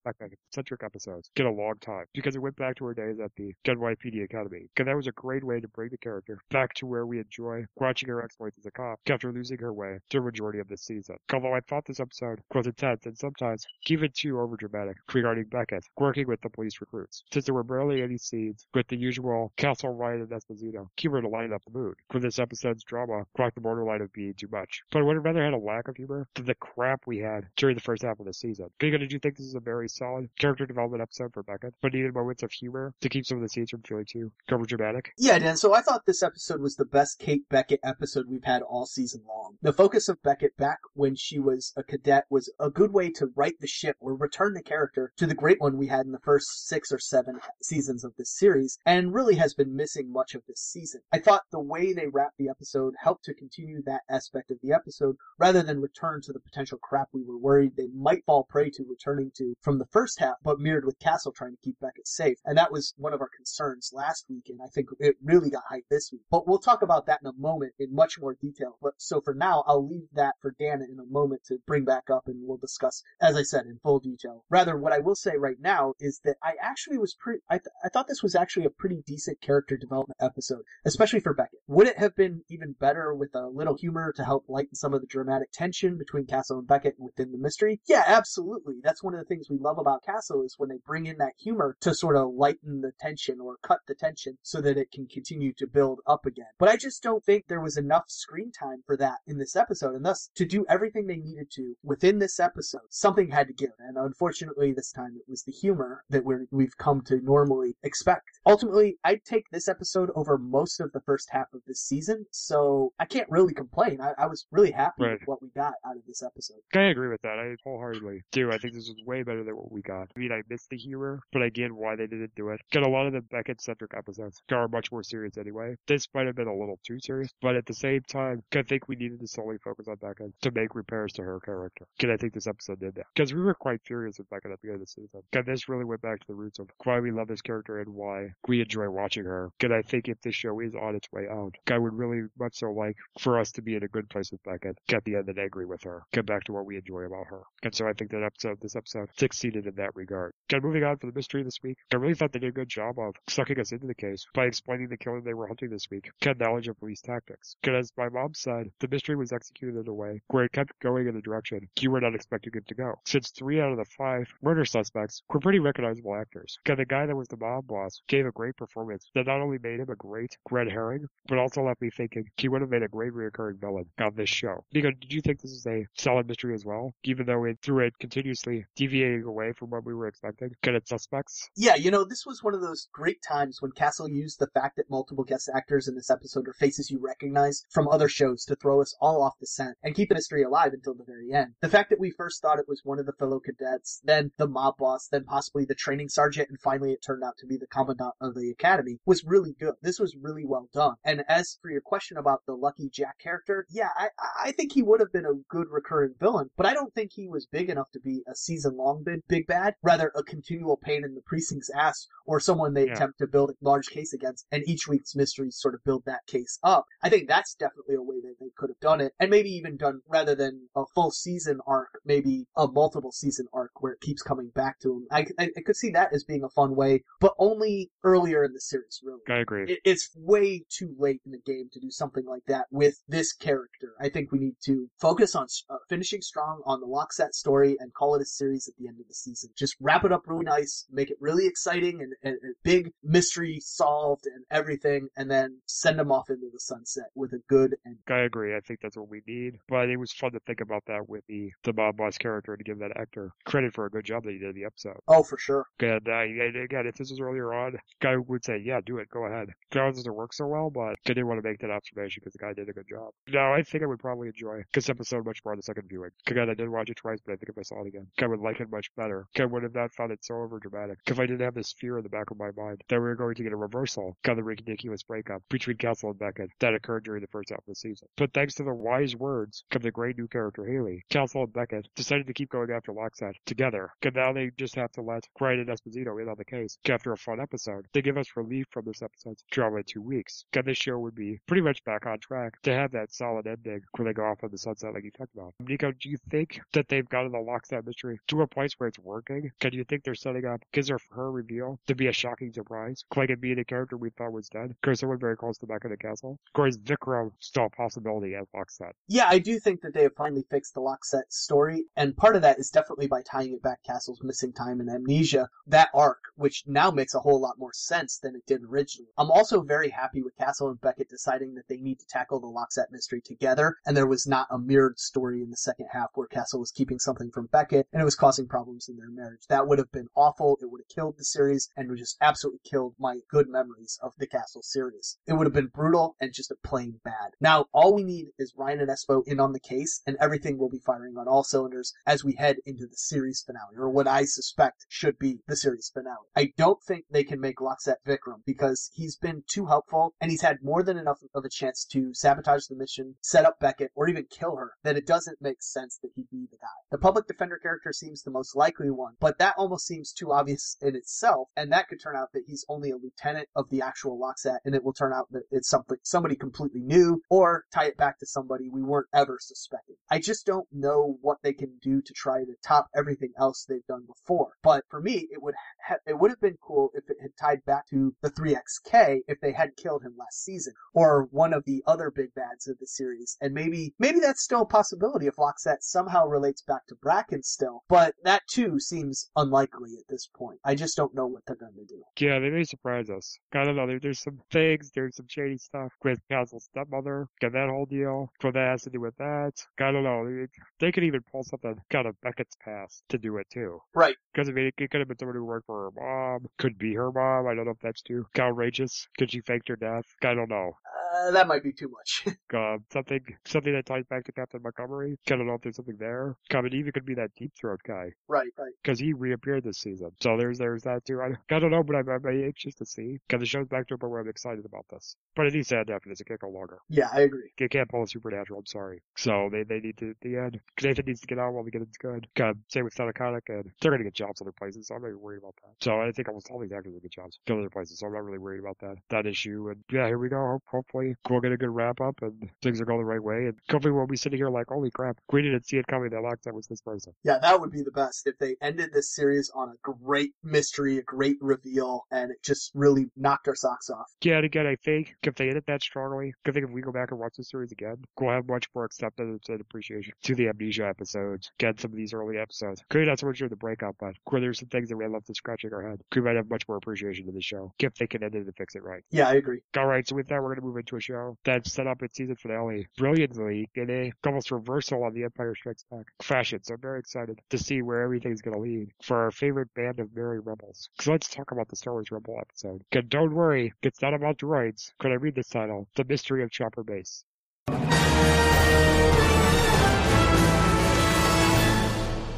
centric episodes in a long time because it went back to our days at the NYPD Academy. Because that was a great way to bring the character back to where we enjoy watching her exploits as a cop after losing her way the majority of this season. Although I thought this episode was intense and sometimes even too overdramatic regarding Beckett working with the police recruits, since there were barely any scenes with the usual Castle, Ryan, and Esposito humor to line up the mood. For this episode's drama, crossed the borderline of being too much. But I would have rather had a lack of humor than the crap we had during the first half of the season. Giga, did you think this is a very solid character development episode for Beckett, but needed moments of humor to keep some of the scenes from feeling too overdramatic? Yeah, Dan, so I thought this episode was the best Kate Beckett episode we've had all season long. The focus of Beckett back when she was a cadet was a good way to right the ship or return the character to the great one we had in the first six or seven seasons of this series, and really has been missing much of this season. I thought the way they wrapped the episode helped to continue that aspect of the episode rather than return to the potential crap we were worried they might fall prey to returning to from the first half, but mirrored with Castle trying to keep Beckett safe. And that was one of our concerns last week, and I think it really got hyped this week. But we'll talk about that in a moment in much more detail. But so for now, I'll leave that for Dan in a moment to bring back up and we'll discuss, as I said, in full detail. Rather, what I will say right now is that I actually was pretty, I, th- I thought this was actually a pretty decent character development episode, especially for Beckett. Would it have been even better with a little humor to help lighten some of the dramatic tension between Castle and Beckett within the mystery? Yeah, absolutely. That's one of the things we love about Castle is when they bring in that humor to sort of lighten the tension or cut the tension so that it can continue to build up again. But I just don't think there was enough screen time for that in this episode, and thus to do everything they needed to within this episode, something had to give. And unfortunately, this time it was the humor that we're, we've come to normally expect. Ultimately, I'd take this episode over most of the first half of this season, so I can't really complain. I, I was really happy Right. with what we got out of this episode. I agree with that. I wholeheartedly do. I think this was way better than what we got. I mean, I missed the humor, but I get why they didn't do it. Get a lot of the Beckett-centric episodes are much more serious anyway. This might have been a little too serious, but at the same time, I think we needed to solely focus on Beckett to make repairs to her character. And I think this episode did that. Because we were quite furious with Beckett at the beginning of the season. And this really went back to the roots of why we love this character and why we enjoy watching her. because I think if this show is on its way out, I would really much so like for us to be in a good place with Beckett, get the end and angry with her, get back to what we enjoy about her. And so I think that episode, this episode, succeeded in that regard. And moving on for the mystery this week, I really thought they did a good job of sucking us into the case by explaining the killer they were hunting this week, get knowledge of police tactics. Because as my mom said, the mystery was executed in a way where it kept going in a direction you were not expecting it to go. Since three out of the five murder suspects were pretty recognizable actors. And the guy that was the mob boss gave a great performance that not only made him a great red herring, but also left me thinking he would have made a great recurring villain on this show. Nico, did you think this is a solid mystery as well? Even though it through it continuously deviating away from what we were expecting? Its suspects? Yeah, you know, this was one of those great times when Castle used the fact that multiple guest actors in this episode are faces you recognize from other shows to throw us all off the scent and keep the mystery alive until the very end. The fact that we first thought it was one of the fellow cadets, then the mob boss, then possibly the training sergeant, and finally it turned out to be the commandant of the Academy was really good. This was really well done. And as for your question about the Lucky Jack character, yeah, I, I think he would have been a good recurring villain, but I don't think he was big enough to be a season long big, big bad, rather a continual pain in the precinct's ass or someone they Yeah. attempt to build a large case against and each week's mysteries sort of build that case up. I think that's definitely a way that they could have done it and maybe even done rather than a full season arc, maybe a multiple season arc where it keeps coming back to him. I, I, I could see that as being a fun way, but only earlier in the series, really I agree. it, it's way too late in the game to do something like that with this character. I think we need to focus on uh, finishing strong on the Lockset story and call it a series at the end of the season. Just wrap it up really nice, make it really exciting and, and, and big mystery solved and everything, and then send them off into the sunset with a good end. I agree. I think that's what we need. But it was fun to think about that with the the Bob Boss character to give that actor credit for a good job that he did in the episode. Oh, for sure. And, uh, again, if this was earlier on, guy would say, "Yeah, do it. Go ahead." It doesn't work so well, but I didn't want to make that observation because the guy did a good job. No, I think I would probably enjoy this episode much more the second viewing. Again, I did watch it twice, but I think if I saw it again, I would like it much better. I would have not found it so overdramatic if I didn't have this fear in the back of my mind that we were going to get a reversal of the ridiculous breakup between Castle and Beckett that occurred during the first half of the season. But thanks to the wise words of the great new character Haley, Castle and Beckett decided to keep going after Lockset together. And now they just have to let Ryan and Esposito in on the case. After a fun episode, they give us relief from this episode's drama in two weeks. And this show would be pretty much back on track to have that solid ending where they go off on the sunset like you talked about. Nico, do you think that they've gotten the Lockset mystery to a place where it's working? Can you think they're setting up Kizzer for her reveal to be a shocking surprise? Like it being a character we thought was dead? Because someone very close to the back of the castle? Or is Vikram still a possibility as Lockset? Yeah, I do think that they have finally fixed the Lockset story, and part of that is definitely by tying it back Castle's missing time and amnesia, that arc, which now makes a whole lot more sense than it did originally. I'm also very happy with Castle and Beckett deciding that they need to tackle the Lockset mystery together, and there was not a mirrored story in the second half where Castle was keeping something from Beckett and it was causing problems in their marriage. That would have been awful. It would have killed the series and would just absolutely killed my good memories of the Castle series. It would have been brutal and just a plain bad. Now, all we need is Ryan and Espo in on the case, and everything will be firing on all cylinders as we head into the series finale, or what I suspect should be the series finale. I don't think they can make Lockset Vikram because he's been too helpful and he's had more than enough of a chance to sabotage the mission, set up Beckett, or even kill her that it doesn't make sense that he'd be the guy. The public defender character seems the most likely one, but that almost seems too obvious in itself, and that could turn out that he's only a lieutenant of the actual Lockset, and it will turn out that it's something somebody completely new, or tie it back to somebody we weren't ever suspecting. I just don't know what they can do to try to top everything else they've done before. But for me, it would ha- it would have been cool if it had tied back to the 3XK if they had killed him last season, or one of the other big bads of the series, and maybe maybe that's still a possibility if Lockset somehow relates back to Bracken still. But that too seems unlikely at this point. I just don't know what they're going to do. Yeah, they may surprise us. I don't know. There, there's some things, there's some shady stuff with Castle's stepmother, got that whole deal. What that has to do with that. I don't know. They, they could even pull something kind of Beckett's past to do it too. Right. Because I mean, it, it could have been someone who worked for her mom. Could be her mom. I don't know if that's too outrageous. Could she faked her death? I don't know. Uh, that might be too much. Uh, something, something that ties back to Captain Montgomery. I don't know if there's something there. Mean, even could be that deep throat guy right, right. because he reappeared this season. So there's there's that too. I, I don't know, but I'm, I'm anxious to see because the show's back to a point where I'm excited about this. But it needs to end after this. It can't go longer. Yeah, I agree. They can't pull a supernatural. I'm sorry. So they they need to the end. Nathan needs to get out while the getting's good. God, same with Stana Katic, and they're gonna get jobs other places. So I'm not even worried about that. So I think almost all these actors will get jobs in other places. So I'm not really worried about that that issue. And yeah, here we go. Hopefully we'll get a good wrap up and things are going the right way. And hopefully we'll be sitting here like, holy crap, we didn't see it coming. That Lockset was this person. Yeah, that would be the best if they ended this series on a great mystery, a great reveal, and it just really knocked our socks off. Yeah, and again, I think if they edit that strongly, I think if we go back and watch the series again, we'll have much more acceptance and appreciation to the amnesia episodes. Get some of these early episodes. Maybe not so much during the breakup, but where there's some things that we left to scratching our head. We might have much more appreciation to the show if they can end it and fix it right. Yeah, I agree. All right, so with that, we're going to move into a show that's set up its season finale brilliantly in a almost reversal on the Empire Strikes Back fashion. So I'm very excited to see where everything's going to lead for our favorite band of merry rebels. So let's talk about the Star Wars Rebel episode. And don't worry, it's not about droids. Could I read this title? The Mystery of Chopper Base.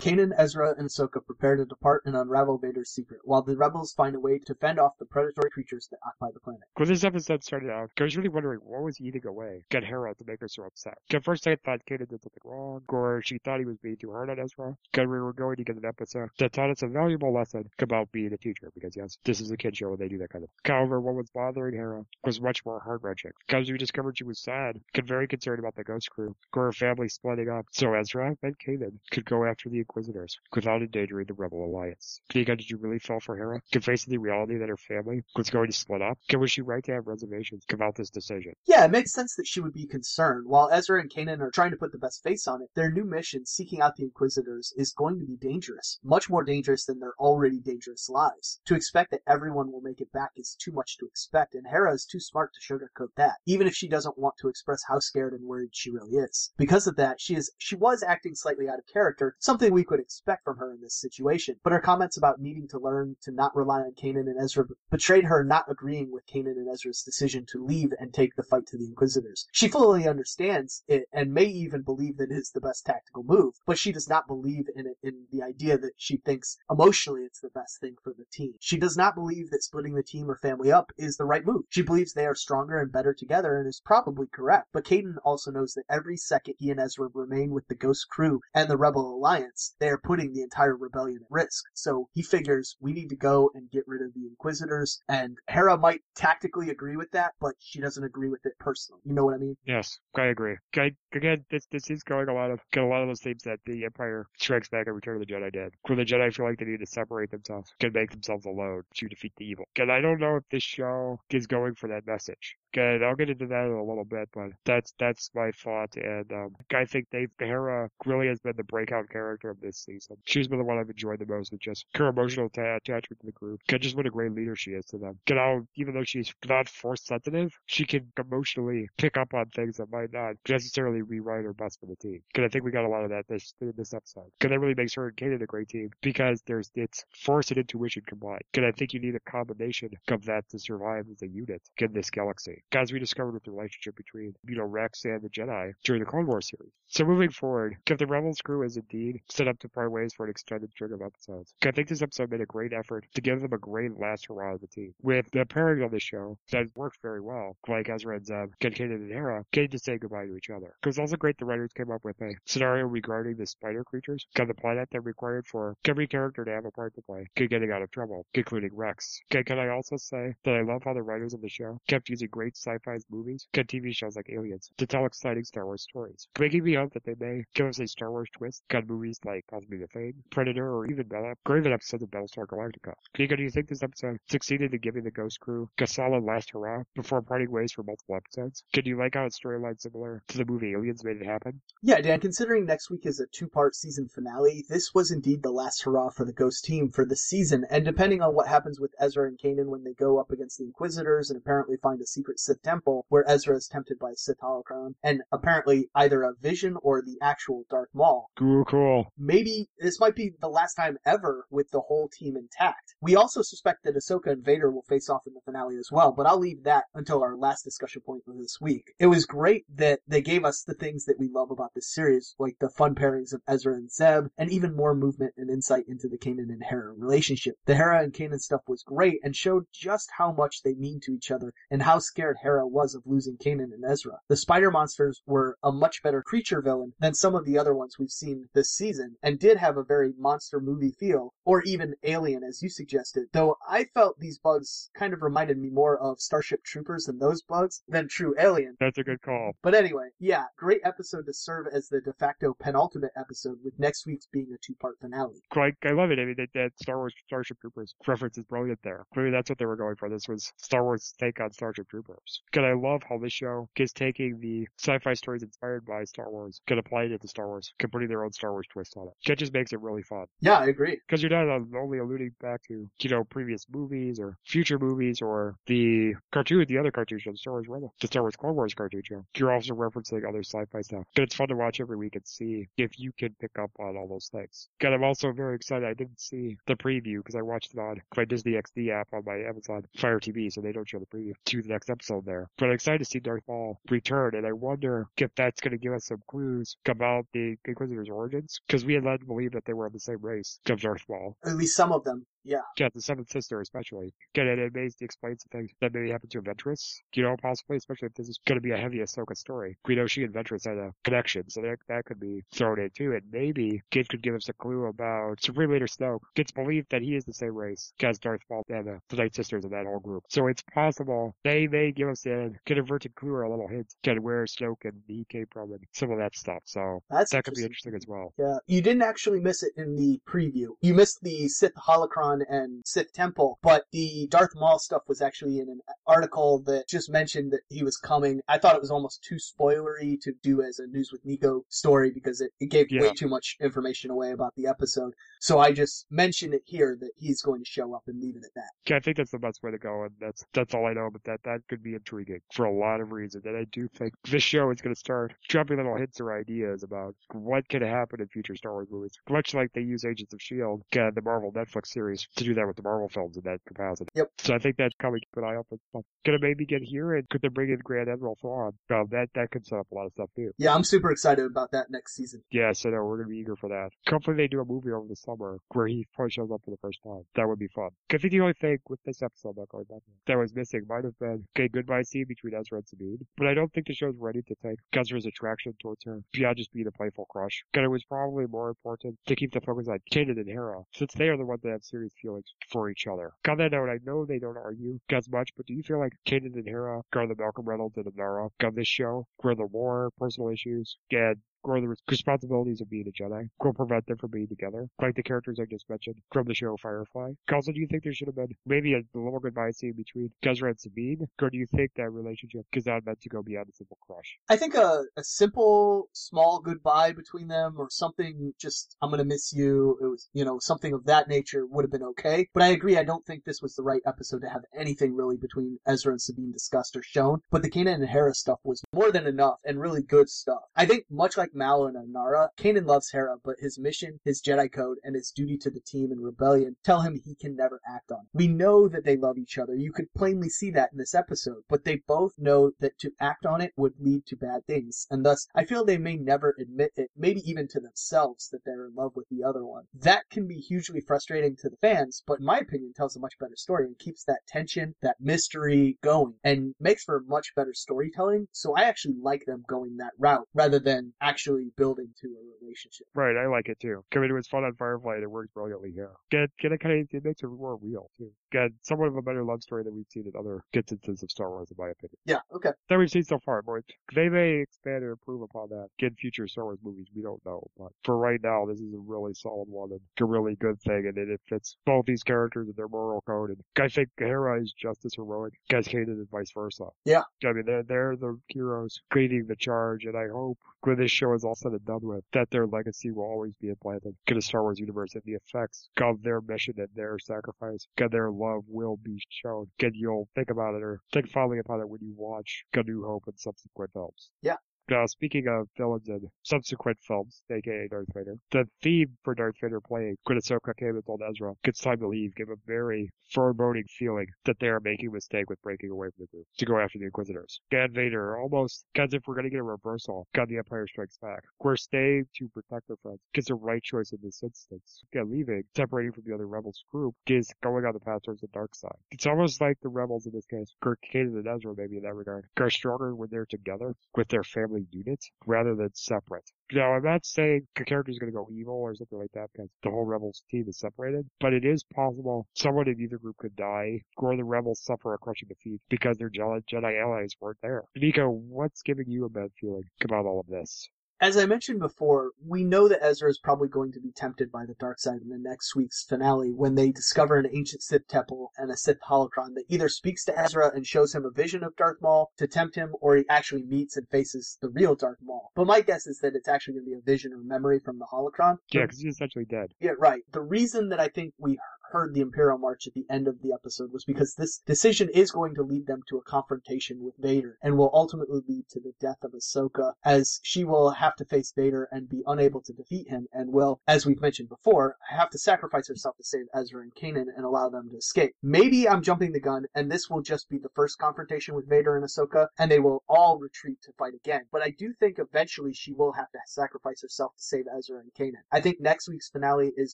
Kanan, Ezra, and Ahsoka prepare to depart and unravel Vader's secret, while the rebels find a way to fend off the predatory creatures that occupy the planet. When this episode started out, I was really wondering what was eating away get Hera to make her so upset. At first I thought Kanan did something wrong, or she thought he was being too hard on Ezra. Because we were going to get an episode that taught us a valuable lesson about being a teacher, because yes, this is a kid show and they do that kind of thing. However, what was bothering Hera was much more heart-wrenching, because we discovered she was sad, and very concerned about the Ghost Crew, or her family splitting up, so Ezra and Kanan could go after the Inquisitors endangering the Rebel Alliance. Nico, did you really fall for Hera? Facing the reality that her family was going to split up? Can was she right to have reservations about this decision? Yeah, it makes sense that she would be concerned. While Ezra and Kanan are trying to put the best face on it, their new mission, seeking out the Inquisitors, is going to be dangerous. Much more dangerous than their already dangerous lives. To expect that everyone will make it back is too much to expect, and Hera is too smart to sugarcoat that, even if she doesn't want to express how scared and worried she really is. Because of that, she is she was acting slightly out of character, something we could expect from her in this situation. But her comments about needing to learn to not rely on Kanan and Ezra betrayed her not agreeing with Kanan and Ezra's decision to leave and take the fight to the Inquisitors. She fully understands it and may even believe that it is the best tactical move, but she does not believe in it in the idea that she thinks emotionally it's the best thing for the team. She does not believe that splitting the team or family up is the right move. She believes they are stronger and better together and is probably correct. But Kanan also knows that every second he and Ezra remain with the Ghost crew and the Rebel Alliance, they are putting the entire rebellion at risk. So he figures we need to go and get rid of the Inquisitors, and Hera might tactically agree with that, but she doesn't agree with it personally. You know what I mean? Yes, I agree. I, again, this this is going a lot of get a lot of those themes that the Empire Strikes Back and Return of the Jedi did, where the Jedi feel like they need to separate themselves, can make themselves alone to defeat the evil. And I don't know if this show is going for that message. Good. I'll get into that in a little bit, but that's that's my thought. And um, I think Dave Hera really has been the breakout character of this season. She's been the one I've enjoyed the most with just her emotional ta- attachment to the group. And just what a great leader she is to them. You know, even though she's not force sensitive, she can emotionally pick up on things that might not necessarily rewrite or best for the team. Because I think we got a lot of that this this episode. Because that really makes her and Kanan a great team because there's it's force and intuition combined. Because I think you need a combination of that to survive as a unit in this galaxy as we discovered with the relationship between, you know, Rex and the Jedi during the Clone Wars series. So moving forward, if the Rebels crew is indeed set up to part ways for an extended string of episodes, I think this episode made a great effort to give them a great last hurrah of the team. With the pairing on the show that worked very well, like Ezra um, and Zeb, Ken Kanan and Hera, getting to say goodbye to each other. It was also great the writers came up with a scenario regarding the spider creatures, on the planet that required for every character to have a part to play, getting out of trouble, including Rex. Can I also say that I love how the writers of the show kept using great sci-fi movies, good TV shows like Aliens, to tell exciting Star Wars stories, making me hope that they may give us a Star Wars twist on movies like Cosmic the Fame, Predator, or even Bella, or even episodes of Battlestar Galactica. Do you think this episode succeeded in giving the Ghost Crew a solid last hurrah before parting ways for multiple episodes? Can you like how its storyline similar to the movie Aliens made it happen? Yeah, Dan, considering next week is a two part season finale, this was indeed the last hurrah for the Ghost team for the season, and depending on what happens with Ezra and Kanan when they go up against the Inquisitors and apparently find a secret Sith temple where Ezra is tempted by Sith holocron, and apparently either a vision or the actual Darth Maul, Cool, cool. maybe this might be the last time ever with the whole team intact. We also suspect that Ahsoka and Vader will face off in the finale as well, but I'll leave that until our last discussion point of this week. It was great that they gave us the things that we love about this series, like the fun pairings of Ezra and Zeb, and even more movement and insight into the Kanan and Hera relationship. The Hera and Kanan stuff was great and showed just how much they mean to each other and how scared Hera was of losing Kanan and Ezra. The spider monsters were a much better creature villain than some of the other ones we've seen this season, and did have a very monster movie feel, or even alien as you suggested, though I felt these bugs kind of reminded me more of Starship Troopers than those bugs than true alien. That's a good call. But anyway, yeah, great episode to serve as the de facto penultimate episode, with next week's being a two part finale. Like, I love it. I mean, that, that Star Wars Starship Troopers reference is brilliant there. Clearly, that's what they were going for. This was Star Wars take on Starship Troopers. Because I love how this show is taking the sci-fi stories inspired by Star Wars, can apply it to Star Wars, can putting their own Star Wars twist on it. It just makes it really fun. Yeah, I agree. Because you're not uh, only alluding back to, you know, previous movies or future movies or the cartoon, the other cartoon show, the Star Wars Rebel, the Star Wars Clone Wars cartoon show. You're also referencing other sci-fi stuff. But it's fun to watch every week and see if you can pick up on all those things. And I'm also very excited. I didn't see the preview because I watched it on my Disney XD app on my Amazon Fire TV, so they don't show the preview to the next episode. Episode there. But I'm excited to see Darth Maul return, and I wonder if that's going to give us some clues about the Inquisitor's origins, because we had led to believe that they were of the same race as Darth Maul. At least some of them. Yeah. Yeah, the seventh sister especially. Get it? It may explain some things that maybe happened to Ventress. You know, possibly, especially if this is going to be a heavy Ahsoka story. We know she and Ventress had a connection, so that that could be thrown in too. And maybe Kid could give us a clue about Supreme Leader Snoke. Gets believed that he is the same race as Darth Maul and the, the Night Sisters and that whole group. So it's possible they may give us a inverted clue or a little hint to where Snoke and he came from and some of that stuff. So That's that could be interesting as well. Yeah, you didn't actually miss it in the preview. You missed the Sith holocron and Sith temple, but the Darth Maul stuff was actually in an article that just mentioned that he was coming. I thought it was almost too spoilery to do as a News with Nico story because it, it gave Yeah. way too much information away about the episode. So I just mentioned it here that he's going to show up and leave it at that. Yeah, I think that's the best way to go, and that's that's all I know. But that that could be intriguing for a lot of reasons. And I do think this show is going to start dropping little hints or ideas about what could happen in future Star Wars movies, much like they use Agents of Shield, uh, the Marvel Netflix series, to do that with the Marvel films in that capacity. Yep. So I think that's coming. Keep an eye out for. Gonna maybe get here, and could they bring in Grand Admiral Thrawn? Um, that that could set up a lot of stuff too. Yeah, I'm super excited about that next season. Yeah, so no, we're gonna be eager for that. Hopefully they do a movie over the summer where he probably shows up for the first time. That would be fun. I think the only thing with this episode not going back that was missing might have been okay goodbye scene between Ezra and Sabine, but I don't think the show's ready to take Ezra's attraction towards her beyond just being a playful crush. Because it was probably more important to keep the focus on Kanan and Hera, since they are the ones that have serious feelings for each other. On that note, I know they don't argue as much, but do you feel like Kanan and Hera are the Malcolm Reynolds and Inara of this show, where the war, personal issues, and or the responsibilities of being a Jedi will prevent them from being together, like the characters I just mentioned from the show Firefly. Also, do you think there should have been maybe a little goodbye scene between Ezra and Sabine, or do you think that relationship is not meant to go beyond a simple crush? I think a, a simple, small goodbye between them or something just, I'm gonna miss you, it was, you know, something of that nature would have been okay. But I agree, I don't think this was the right episode to have anything really between Ezra and Sabine discussed or shown. But the Kanan and Hera stuff was more than enough and really good stuff. I think much like Malo and Inara, Kanan loves Hera, but his mission, his Jedi code, and his duty to the team and rebellion tell him he can never act on it. We know that they love each other. You could plainly see that in this episode, but they both know that to act on it would lead to bad things, and thus I feel they may never admit it, maybe even to themselves, that they're in love with the other one. That can be hugely frustrating to the fans, but in my opinion tells a much better story and keeps that tension, that mystery going, and makes for much better storytelling, so I actually like them going that route, rather than actually building to a relationship. Right, I like it too. I mean, it was fun on Firefly and it works brilliantly here. Get, get it kind of, it makes it more real too. Get somewhat of a better love story than we've seen in other instances of Star Wars, in my opinion. Yeah, okay. That we've seen so far, but they may expand and improve upon that in future Star Wars movies. We don't know, but for right now, this is a really solid one and a really good thing, and it, it fits both these characters and their moral code. And I think Hera is just as heroic as Kanan and vice versa. Yeah. I mean, they're, they're the heroes leading the charge, and I hope when this show is all said and done with, that their legacy will always be implanted in the Star Wars universe and the effects of their mission and their sacrifice and their love will be shown. And you'll think about it or think fondly about it when you watch A New Hope and subsequent films. Yeah. Now, speaking of villains and subsequent films, aka Darth Vader, the theme for Darth Vader playing when Ahsoka came and told Ezra, it's time to leave, gave a very foreboding feeling that they are making a mistake with breaking away from the group to go after the Inquisitors. And Vader, almost as if we're going to get a reversal, got the Empire Strikes Back. We're staying to protect their friends. It's the right choice in this instance. Yeah, leaving, separating from the other rebels group, is going on the path towards the dark side. It's almost like the rebels in this case, Kirk, Kanan, and Ezra maybe in that regard, are stronger when they're together with their family unit rather than separate. Now, I'm not saying the character's going to go evil or something like that because the whole Rebels team is separated, but it is possible someone in either group could die or the Rebels suffer a crushing defeat because their Jedi allies weren't there. Nico, what's giving you a bad feeling about all of this? As I mentioned before, we know that Ezra is probably going to be tempted by the dark side in the next week's finale when they discover an ancient Sith temple and a Sith holocron that either speaks to Ezra and shows him a vision of Darth Maul to tempt him, or he actually meets and faces the real Darth Maul. But my guess is that it's actually going to be a vision or memory from the holocron. Yeah, because he's essentially dead. Yeah, right. The reason that I think we heard the Imperial March at the end of the episode was because this decision is going to lead them to a confrontation with Vader and will ultimately lead to the death of Ahsoka as she will have to face Vader and be unable to defeat him and will, as we've mentioned before, have to sacrifice herself to save Ezra and Kanan and allow them to escape. Maybe I'm jumping the gun and this will just be the first confrontation with Vader and Ahsoka and they will all retreat to fight again. But I do think eventually she will have to sacrifice herself to save Ezra and Kanan. I think next week's finale is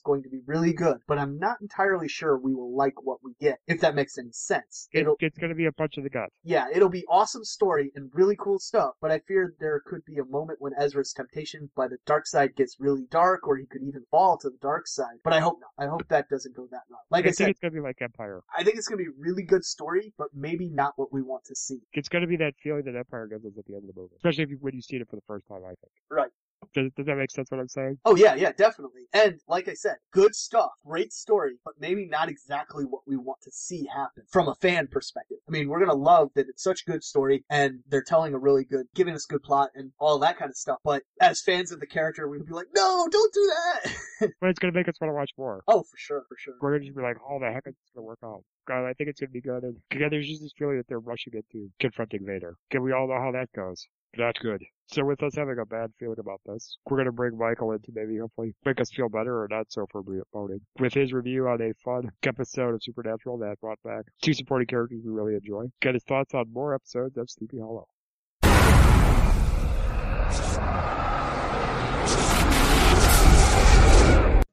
going to be really good, but I'm not entirely sure we will like what we get, if that makes any sense. It'll It's going to be a bunch of the gut. yeah, it'll be awesome story and really cool stuff, but I fear there could be a moment when Ezra's temptation by the dark side gets really dark, or he could even fall to the dark side. But I hope not. I hope that doesn't go that route. Like I, I said, it's going to be like Empire. I think it's going to be really good story, but maybe not what we want to see. It's going to be that feeling that Empire gives us at the end of the movie, especially if you, when you see it for the first time. I think. Right. Does, does that make sense? What I'm saying? Oh yeah, yeah, definitely. And like I said, good stuff, great story, but maybe not exactly what we want to see happen from a fan perspective. I mean, we're gonna love that it's such a good story and they're telling a really good, giving us good plot and all that kind of stuff. But as fans of the character, we would be like, no, don't do that. But it's going to make us want to watch more. oh, for sure, for sure. We're going to just be like, oh, the heck is this going to work out? God, I think it's to be good. And again, there's just this feeling that they're rushing into confronting Vader. Can we all know how that goes. Not good. So with us having a bad feeling about this, we're going to bring Michael in to maybe hopefully make us feel better or not so for voting. With his review on a fun episode of Supernatural that brought back two supporting characters we really enjoy. Get his thoughts on more episodes of Sleepy Hollow.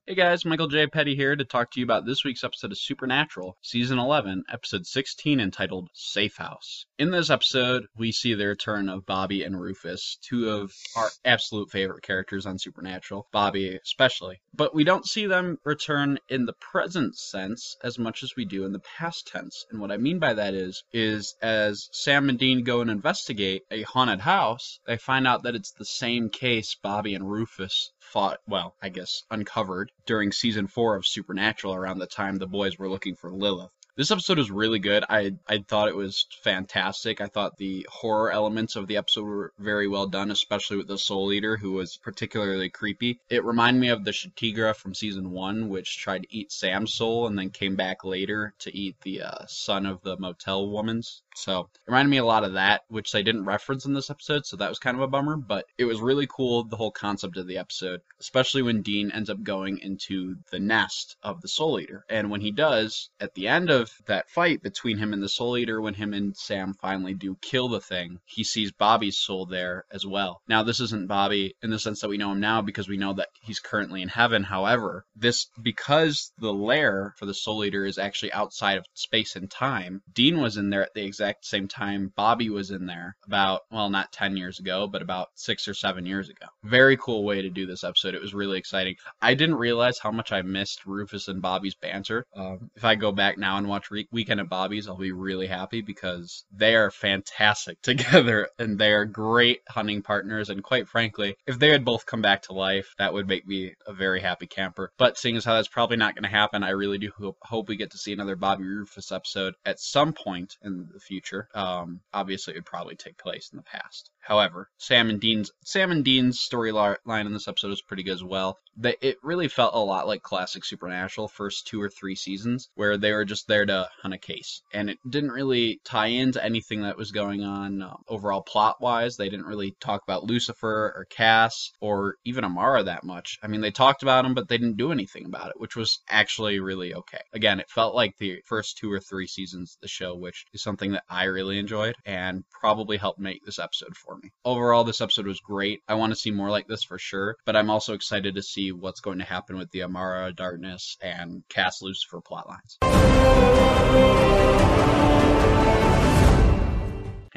Hey guys, Michael J. Petty here to talk to you about this week's episode of Supernatural, Season 11, Episode 16, entitled Safe House. In this episode, we see the return of Bobby and Rufus, two of our absolute favorite characters on Supernatural, Bobby especially. But we don't see them return in the present sense as much as we do in the past tense. And what I mean by that is, is as Sam and Dean go and investigate a haunted house, they find out that it's the same case Bobby and Rufus fought, well, I guess, uncovered during season four of Supernatural around the time the boys were looking for Lilith. This episode was really good. I I thought it was fantastic. I thought the horror elements of the episode were very well done, especially with the Soul Eater, who was particularly creepy. It reminded me of the Shtriga from season one, which tried to eat Sam's soul and then came back later to eat the uh, son of the motel woman's. So it reminded me a lot of that, which they didn't reference in this episode, so that was kind of a bummer. But it was really cool the whole concept of the episode, especially when Dean ends up going into the nest of the Soul Eater, and when he does at the end of that fight between him and the Soul Eater, when him and Sam finally do kill the thing, he sees Bobby's soul there as well. Now, this isn't Bobby in the sense that we know him now because we know that he's currently in heaven. However, this, because the lair for the Soul Eater is actually outside of space and time, Dean was in there at the exact same time Bobby was in there about, well, not 10 years ago, but about six or seven years ago. Very cool way to do this episode. It was really exciting. I didn't realize how much I missed Rufus and Bobby's banter. Um, if I go back now and watch Re- Weekend at Bobby's, I'll be really happy because they are fantastic together and they are great hunting partners. And quite frankly, if they had both come back to life, that would make me a very happy camper. But seeing as how that's probably not going to happen, I really do hope, hope we get to see another Bobby Rufus episode at some point in the future. Um, obviously, it would probably take place in the past. However, Sam and Dean's Sam and Dean's storyline in this episode is pretty good as well. They, it really felt a lot like classic Supernatural first two or three seasons, where they were just there to hunt a case, and it didn't really tie into anything that was going on uh, overall plot wise. They didn't really talk about Lucifer or Cass or even Amara that much. I mean, they talked about him, but they didn't do anything about it, which was actually really okay. Again, it felt like the first two or three seasons of the show, which is something that I really enjoyed and probably helped make this episode for me. Overall, this episode was great. I want to see more like this for sure, but I'm also excited to see what's going to happen with the Amara Darkness and Cass Lucifer plotlines.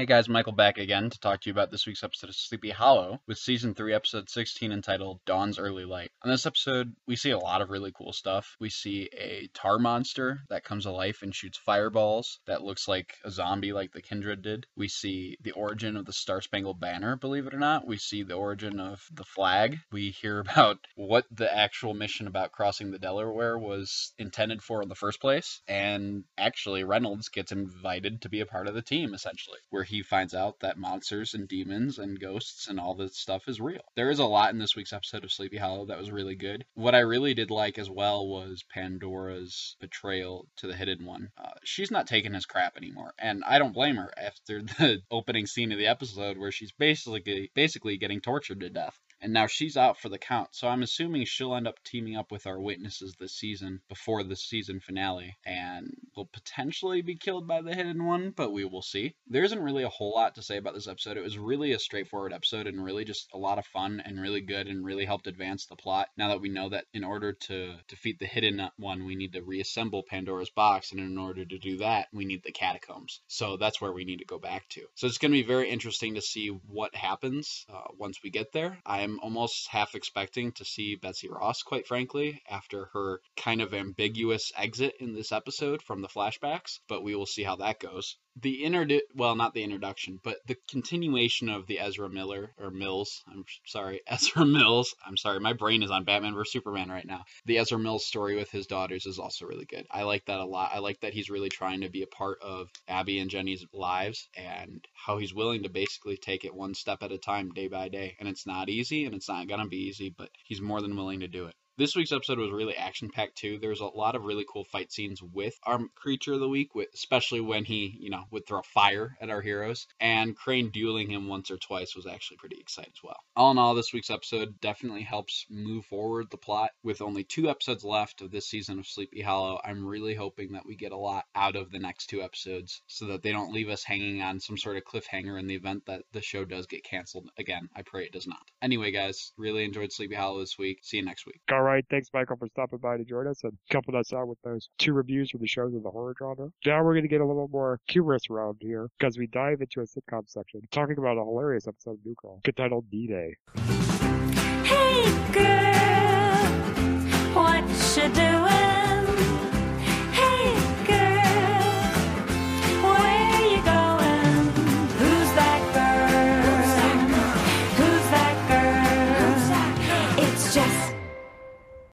Hey guys, Michael back again to talk to you about this week's episode of Sleepy Hollow with season 3, episode 16 entitled Dawn's Early Light. On this episode, we see a lot of really cool stuff. We see a tar monster that comes to life and shoots fireballs that looks like a zombie like the Kindred did. We see the origin of the Star Spangled Banner, believe it or not. We see the origin of the flag. We hear about what the actual mission about crossing the Delaware was intended for in the first place. And actually, Reynolds gets invited to be a part of the team, essentially. We're he finds out that monsters and demons and ghosts and all this stuff is real. There is a lot in this week's episode of Sleepy Hollow that was really good. What I really did like as well was Pandora's betrayal to the Hidden One. Uh, she's not taking his crap anymore, and I don't blame her after the opening scene of the episode where she's basically basically getting tortured to death and now she's out for the count. So I'm assuming she'll end up teaming up with our witnesses this season before the season finale and will potentially be killed by the hidden one, but we will see. There isn't really a whole lot to say about this episode. It was really a straightforward episode and really just a lot of fun and really good and really helped advance the plot. Now that we know that in order to defeat the hidden one, we need to reassemble Pandora's box, and in order to do that, we need the catacombs. So that's where we need to go back to. So it's going to be very interesting to see what happens uh, once we get there. I am almost half expecting to see Betsy Ross, quite frankly, after her kind of ambiguous exit in this episode from the flashbacks, but we will see how that goes the introdu well not the introduction but the continuation of the ezra miller or mills i'm sorry ezra mills i'm sorry my brain is on batman vs superman right now. The ezra mills story with his daughters is also really good. I like that a lot. I like that he's really trying to be a part of abbie and jenny's lives and how he's willing to basically take it one step at a time day by day. And it's not easy and it's not gonna be easy but he's more than willing to do it this week's episode was really action packed too. There was a lot of really cool fight scenes with our creature of the week, especially when he, you know, would throw fire at our heroes. And Crane dueling him once or twice was actually pretty exciting as well. All in all, this week's episode definitely helps move forward the plot. With only two episodes left of this season of Sleepy Hollow, I'm really hoping that we get a lot out of the next two episodes so that they don't leave us hanging on some sort of cliffhanger in the event that the show does get canceled. Again, I pray it does not. Anyway, guys, really enjoyed Sleepy Hollow this week. See you next week. All right. Thanks, Michael, for stopping by to join us and helping us out with those two reviews for the shows of the horror genre. Now we're going to get a little more humorous around here because we dive into a sitcom section talking about a hilarious episode of New Girl entitled D-Day. Hey girl, what you doing?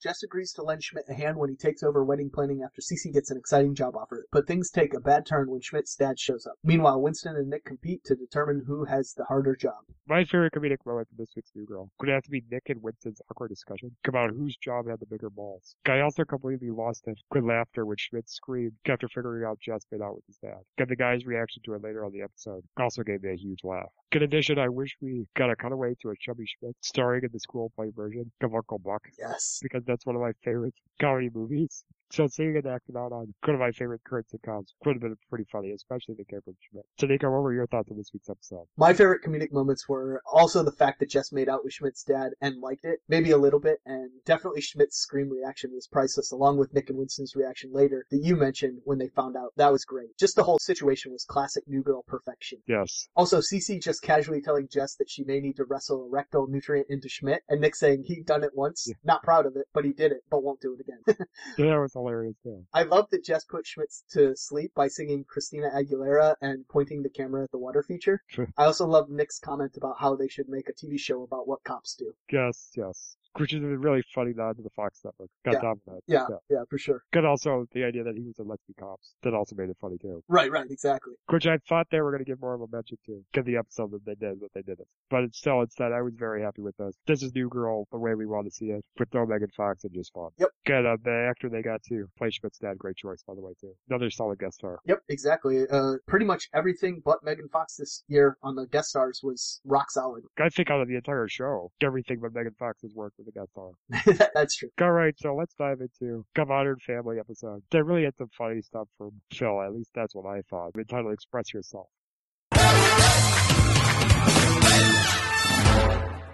Jess agrees to lend Schmidt a hand when he takes over wedding planning after Cece gets an exciting job offer, but things take a bad turn when Schmidt's dad shows up. Meanwhile, Winston and Nick compete to determine who has the harder job. My favorite comedic moment from this week's New Girl could have to be Nick and Winston's awkward discussion about whose job had the bigger balls. Guy also completely lost it. Good laughter when Schmidt screamed after figuring out Jess made out with his dad. Get the guy's reaction to it later on the episode also gave me a huge laugh. In addition, I wish we got a cutaway to a chubby Schmidt starring in the school play version of Uncle Buck Yes. because that's one of my favorite comedy movies. So seeing it acted out on one of my favorite current sitcoms would have been pretty funny, especially the came from Schmidt. Tanika, what were your thoughts on this week's episode? My favorite comedic moments were also the fact that Jess made out with Schmidt's dad and liked it, maybe a little bit, and definitely Schmidt's scream reaction was priceless, along with Nick and Winston's reaction later that you mentioned when they found out. That was great. Just the whole situation was classic New Girl perfection. Yes. Also, Cece just casually telling Jess that she may need to wrestle a rectal nutrient into Schmidt, and Nick saying he'd done it once, Yeah. not proud of it, but he did it, but won't do it again. Yeah, that was hilarious too. I love that Jess put Schmidt to sleep by singing Christina Aguilera and pointing the camera at the water feature. I also love Nick's comment about how they should make a TV show about what cops do. Yes, yes. Which is a really funny nod to the Fox network. Got Yeah. of that. Yeah, yeah, for sure. Good also the idea that he was a Let's Be Cops. That also made it funny too. Right, right, exactly. Which I thought they were going to give more of a mention to. Get the episode that they did, but they didn't. But it's still, instead, I was very happy with this. This is New Girl the way we want to see it. With no Megan Fox and just fun. Yep. Good. Uh, the actor they got to play Schmidt's dad, great choice, by the way, too. Another solid guest star. Yep, exactly. Uh, pretty much everything but Megan Fox this year on the guest stars was rock solid. I think out of the entire show, everything but Megan Fox's work with the guest star. That's true. All right, so let's dive into a Modern Family episode. They really had some funny stuff from Phil. At least that's what I thought. Entitled "Express Yourself."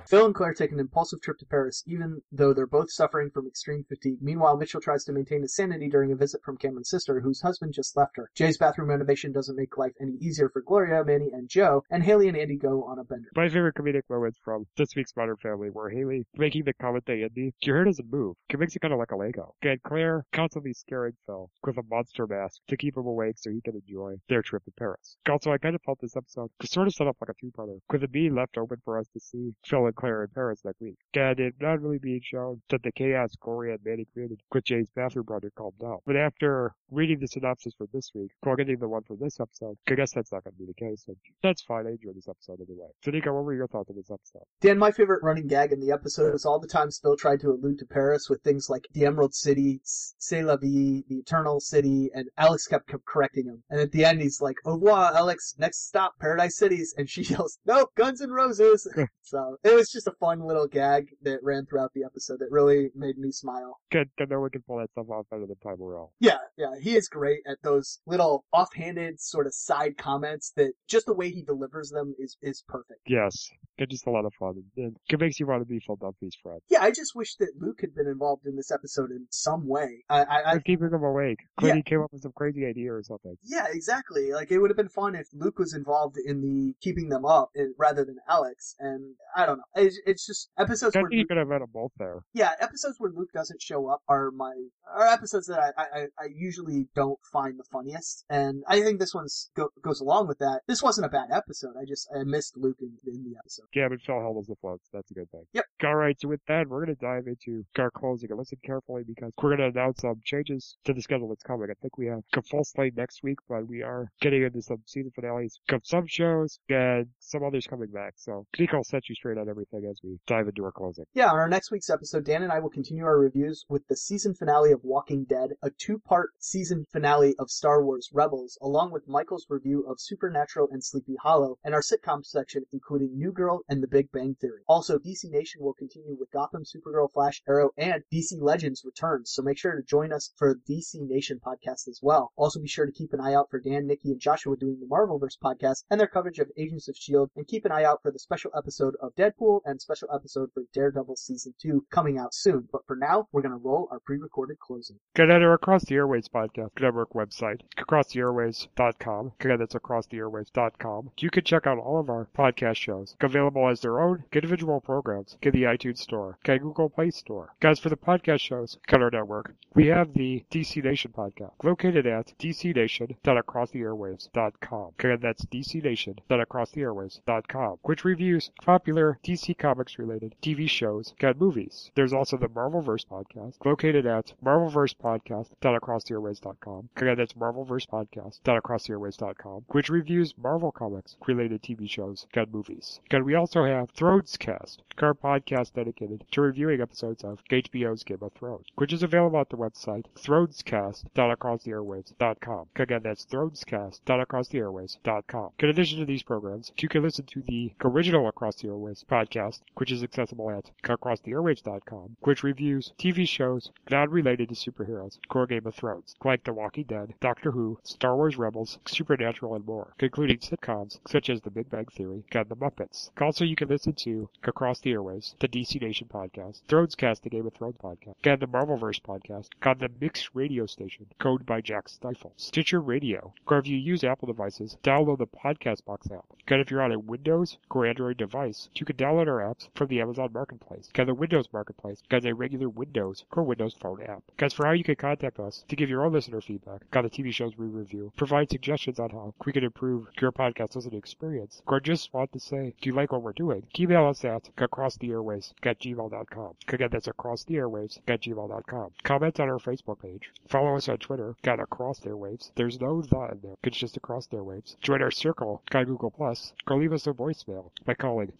Phil and Claire take an impulsive trip to Paris, even though they're both suffering from extreme fatigue. Meanwhile, Mitchell tries to maintain his sanity during a visit from Cameron's sister, whose husband just left her. Jay's bathroom renovation doesn't make life any easier for Gloria, Manny, and Joe, and Haley and Andy go on a bender. My favorite comedic moments from this week's Modern Family were Haley making the comment to Andy, your hair doesn't move. It makes you kind of like a Lego. And Claire constantly scaring Phil with a monster mask to keep him awake so he can enjoy their trip to Paris. Also, I kind of felt this episode sort of set up like a two-parter, with it being left open for us to see Phil Claire in Paris next week. And it not really being shown that the chaos Corey and Manny created with Jay's bathroom brother calmed down. But after reading the synopsis for this week, well, getting the one for this episode, I guess that's not going to be the case. And that's fine. I enjoyed this episode anyway. So, what were your thoughts on this episode? Dan, my favorite running gag in the episode is all the times Phil tried to allude to Paris with things like the Emerald City, C'est la vie, the Eternal City, and Alex kept, kept correcting him. And at the end, he's like, Au revoir, Alex. Next stop, Paradise Cities. And she yells, Nope, Guns and Roses. so it was just a fun little gag that ran throughout the episode that really made me smile. Good to know we can pull that stuff off better than Ty Burrell. Yeah, yeah, he is great at those little offhanded sort of side comments that just the way he delivers them is, is perfect. Yes, they're just a lot of fun. It makes you want to be Phil Dunphy's friend. Yeah, I just wish that Luke had been involved in this episode in some way. I, I, I keeping them awake. Clinty came up with some crazy idea or something. yeah, exactly. Like it would have been fun if Luke was involved in the keeping them up rather than Alex. And I don't know. It's, it's just episodes I where you Luke, could have had them both there. yeah, episodes where Luke doesn't show up are my are episodes that I, I, I usually don't find the funniest. And I think this one's go, goes along with that. This wasn't a bad episode. I just I missed Luke in, in the episode. Yeah, but Phil held us afloat, so that's a good thing. Yep. All right, so with that, we're going to dive into our closing and listen carefully because we're going to announce some changes to the schedule that's coming. I think we have a full slate next week, but we are getting into some season finales of some shows and some others coming back. So Nico will set you straight on everything as we dive into our closing. Yeah, on our next week's episode, Dan and I will continue our reviews with the season finale of Walking Dead, a two-part season finale of Star Wars Rebels, along with Michael's review of Supernatural and Sleepy Hollow, and our sitcom section including New Girl and The Big Bang Theory. Also, DC Nation will continue with Gotham, Supergirl, Flash, Arrow, and DC Legends returns, so make sure to join us for DC Nation podcast as well. Also, be sure to keep an eye out for Dan, Nikki, and Joshua doing the Marvelverse podcast and their coverage of Agents of S.H.I.E.L.D., and keep an eye out for the special episode of Deadpool and special episode for Daredevil Season 2 coming out soon. But for now, we're going to roll our pre-recorded closing. Get at our Across the Airwaves podcast network website, acrosstheairwaves.com. Again, that's acrosstheairwaves.com. You can check out all of our podcast shows, available as their own individual programs in the iTunes Store, okay, Google Play Store. Guys, for the podcast shows on our network, we have the DC Nation podcast, located at dcnation.acrosstheairwaves.com. Again, that's dcnation.acrosstheairwaves.com, which reviews popular DC Comics related TV shows and movies. There's also the Marvelverse podcast, located at marvelversepodcast.acrosstheairwaves.com. Again, that's marvelversepodcast.acrosstheairwaves.com, which reviews Marvel Comics related TV shows and movies. Again, we also have Thronescast, our podcast dedicated to reviewing episodes of HBO's Game of Thrones, which is available at the website thronescast.acrosstheairwaves.com. Again, that's thronescast.acrosstheairwaves.com. In addition to these programs, you can listen to the original Across the Airwaves podcast, which is accessible at acrosstheairwaves.com, which reviews TV shows not related to superheroes, core Game of Thrones, like The Walking Dead, Doctor Who, Star Wars Rebels, Supernatural, and more, including sitcoms such as The Big Bang Theory and The Muppets. Also, you can listen to Across the Airwaves, the DC Nation podcast, Thronescast, the Game of Thrones podcast, and the Marvelverse podcast on the Mix radio station, code by Jack Stifle, Stitcher Radio, or if you use Apple devices, download the Podcast Box app. And if you're on a Windows or Android device, you can download our apps from the Amazon Marketplace. And the Windows Marketplace has a regular Windows or Windows Phone app. Guys, for how you can contact us to give your own listener feedback on the TV shows we review, provide suggestions on how we can improve your podcast listening experience, or just want to say, do you like what we're doing? Email us at acrosstheairwaves at gmail.com. Again, that's acrosstheairwaves at gmail.com. Comment on our Facebook page. Follow us on Twitter at Across the Airwaves. There's no the in there. It's just Across the Airwaves. Join our circle on Google Plus or leave us a voicemail by calling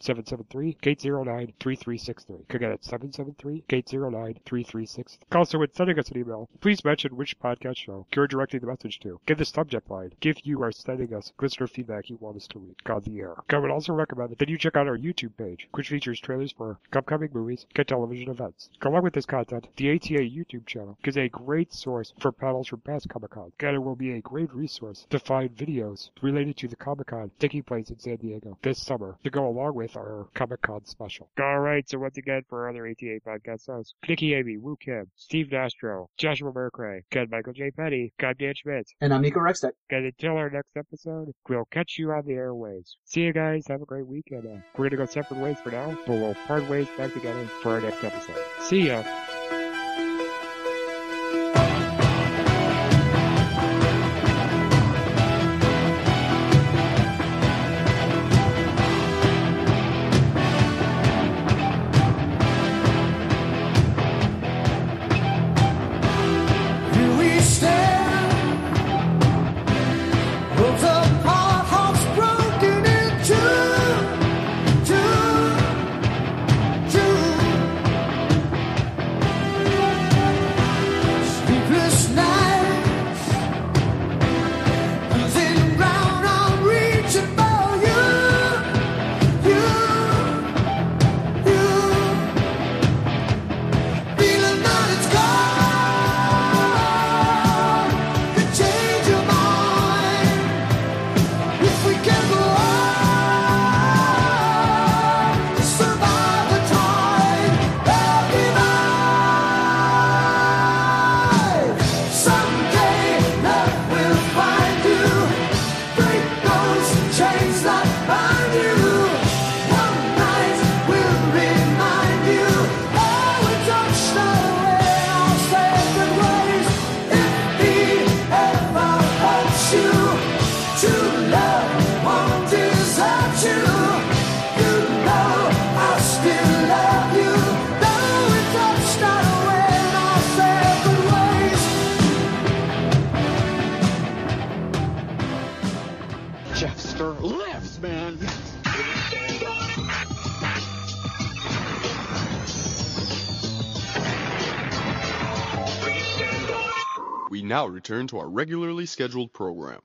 773-809-3363. Again, it's 773-809-3363. Also, when sending us an email, please mention which podcast show you're directing the message to. Give the subject line if you are sending us listener feedback you want us to read on the air. I would also recommend that you check out our YouTube page, which features trailers for upcoming movies and television events. Along with this content, the ATA YouTube channel is a great source for panels from past Comic Con, and it will be a great resource to find videos related to the Comic Con taking place in San Diego this summer to go along with our Comic Con special. Alright, so once again for our other ATA podcast hosts, Nikki Amy, Wu Kim, Steve Nastro, Joshua Mercray, and Michael J. Petty, I'm Dan Schmidt. And I'm Nico Rextech. And until our next episode, we'll catch you on the airways. See you guys. Have a great weekend. Uh, we're gonna go separate ways for now, but we'll part ways back together for our next episode. See ya. Return to our regularly scheduled program.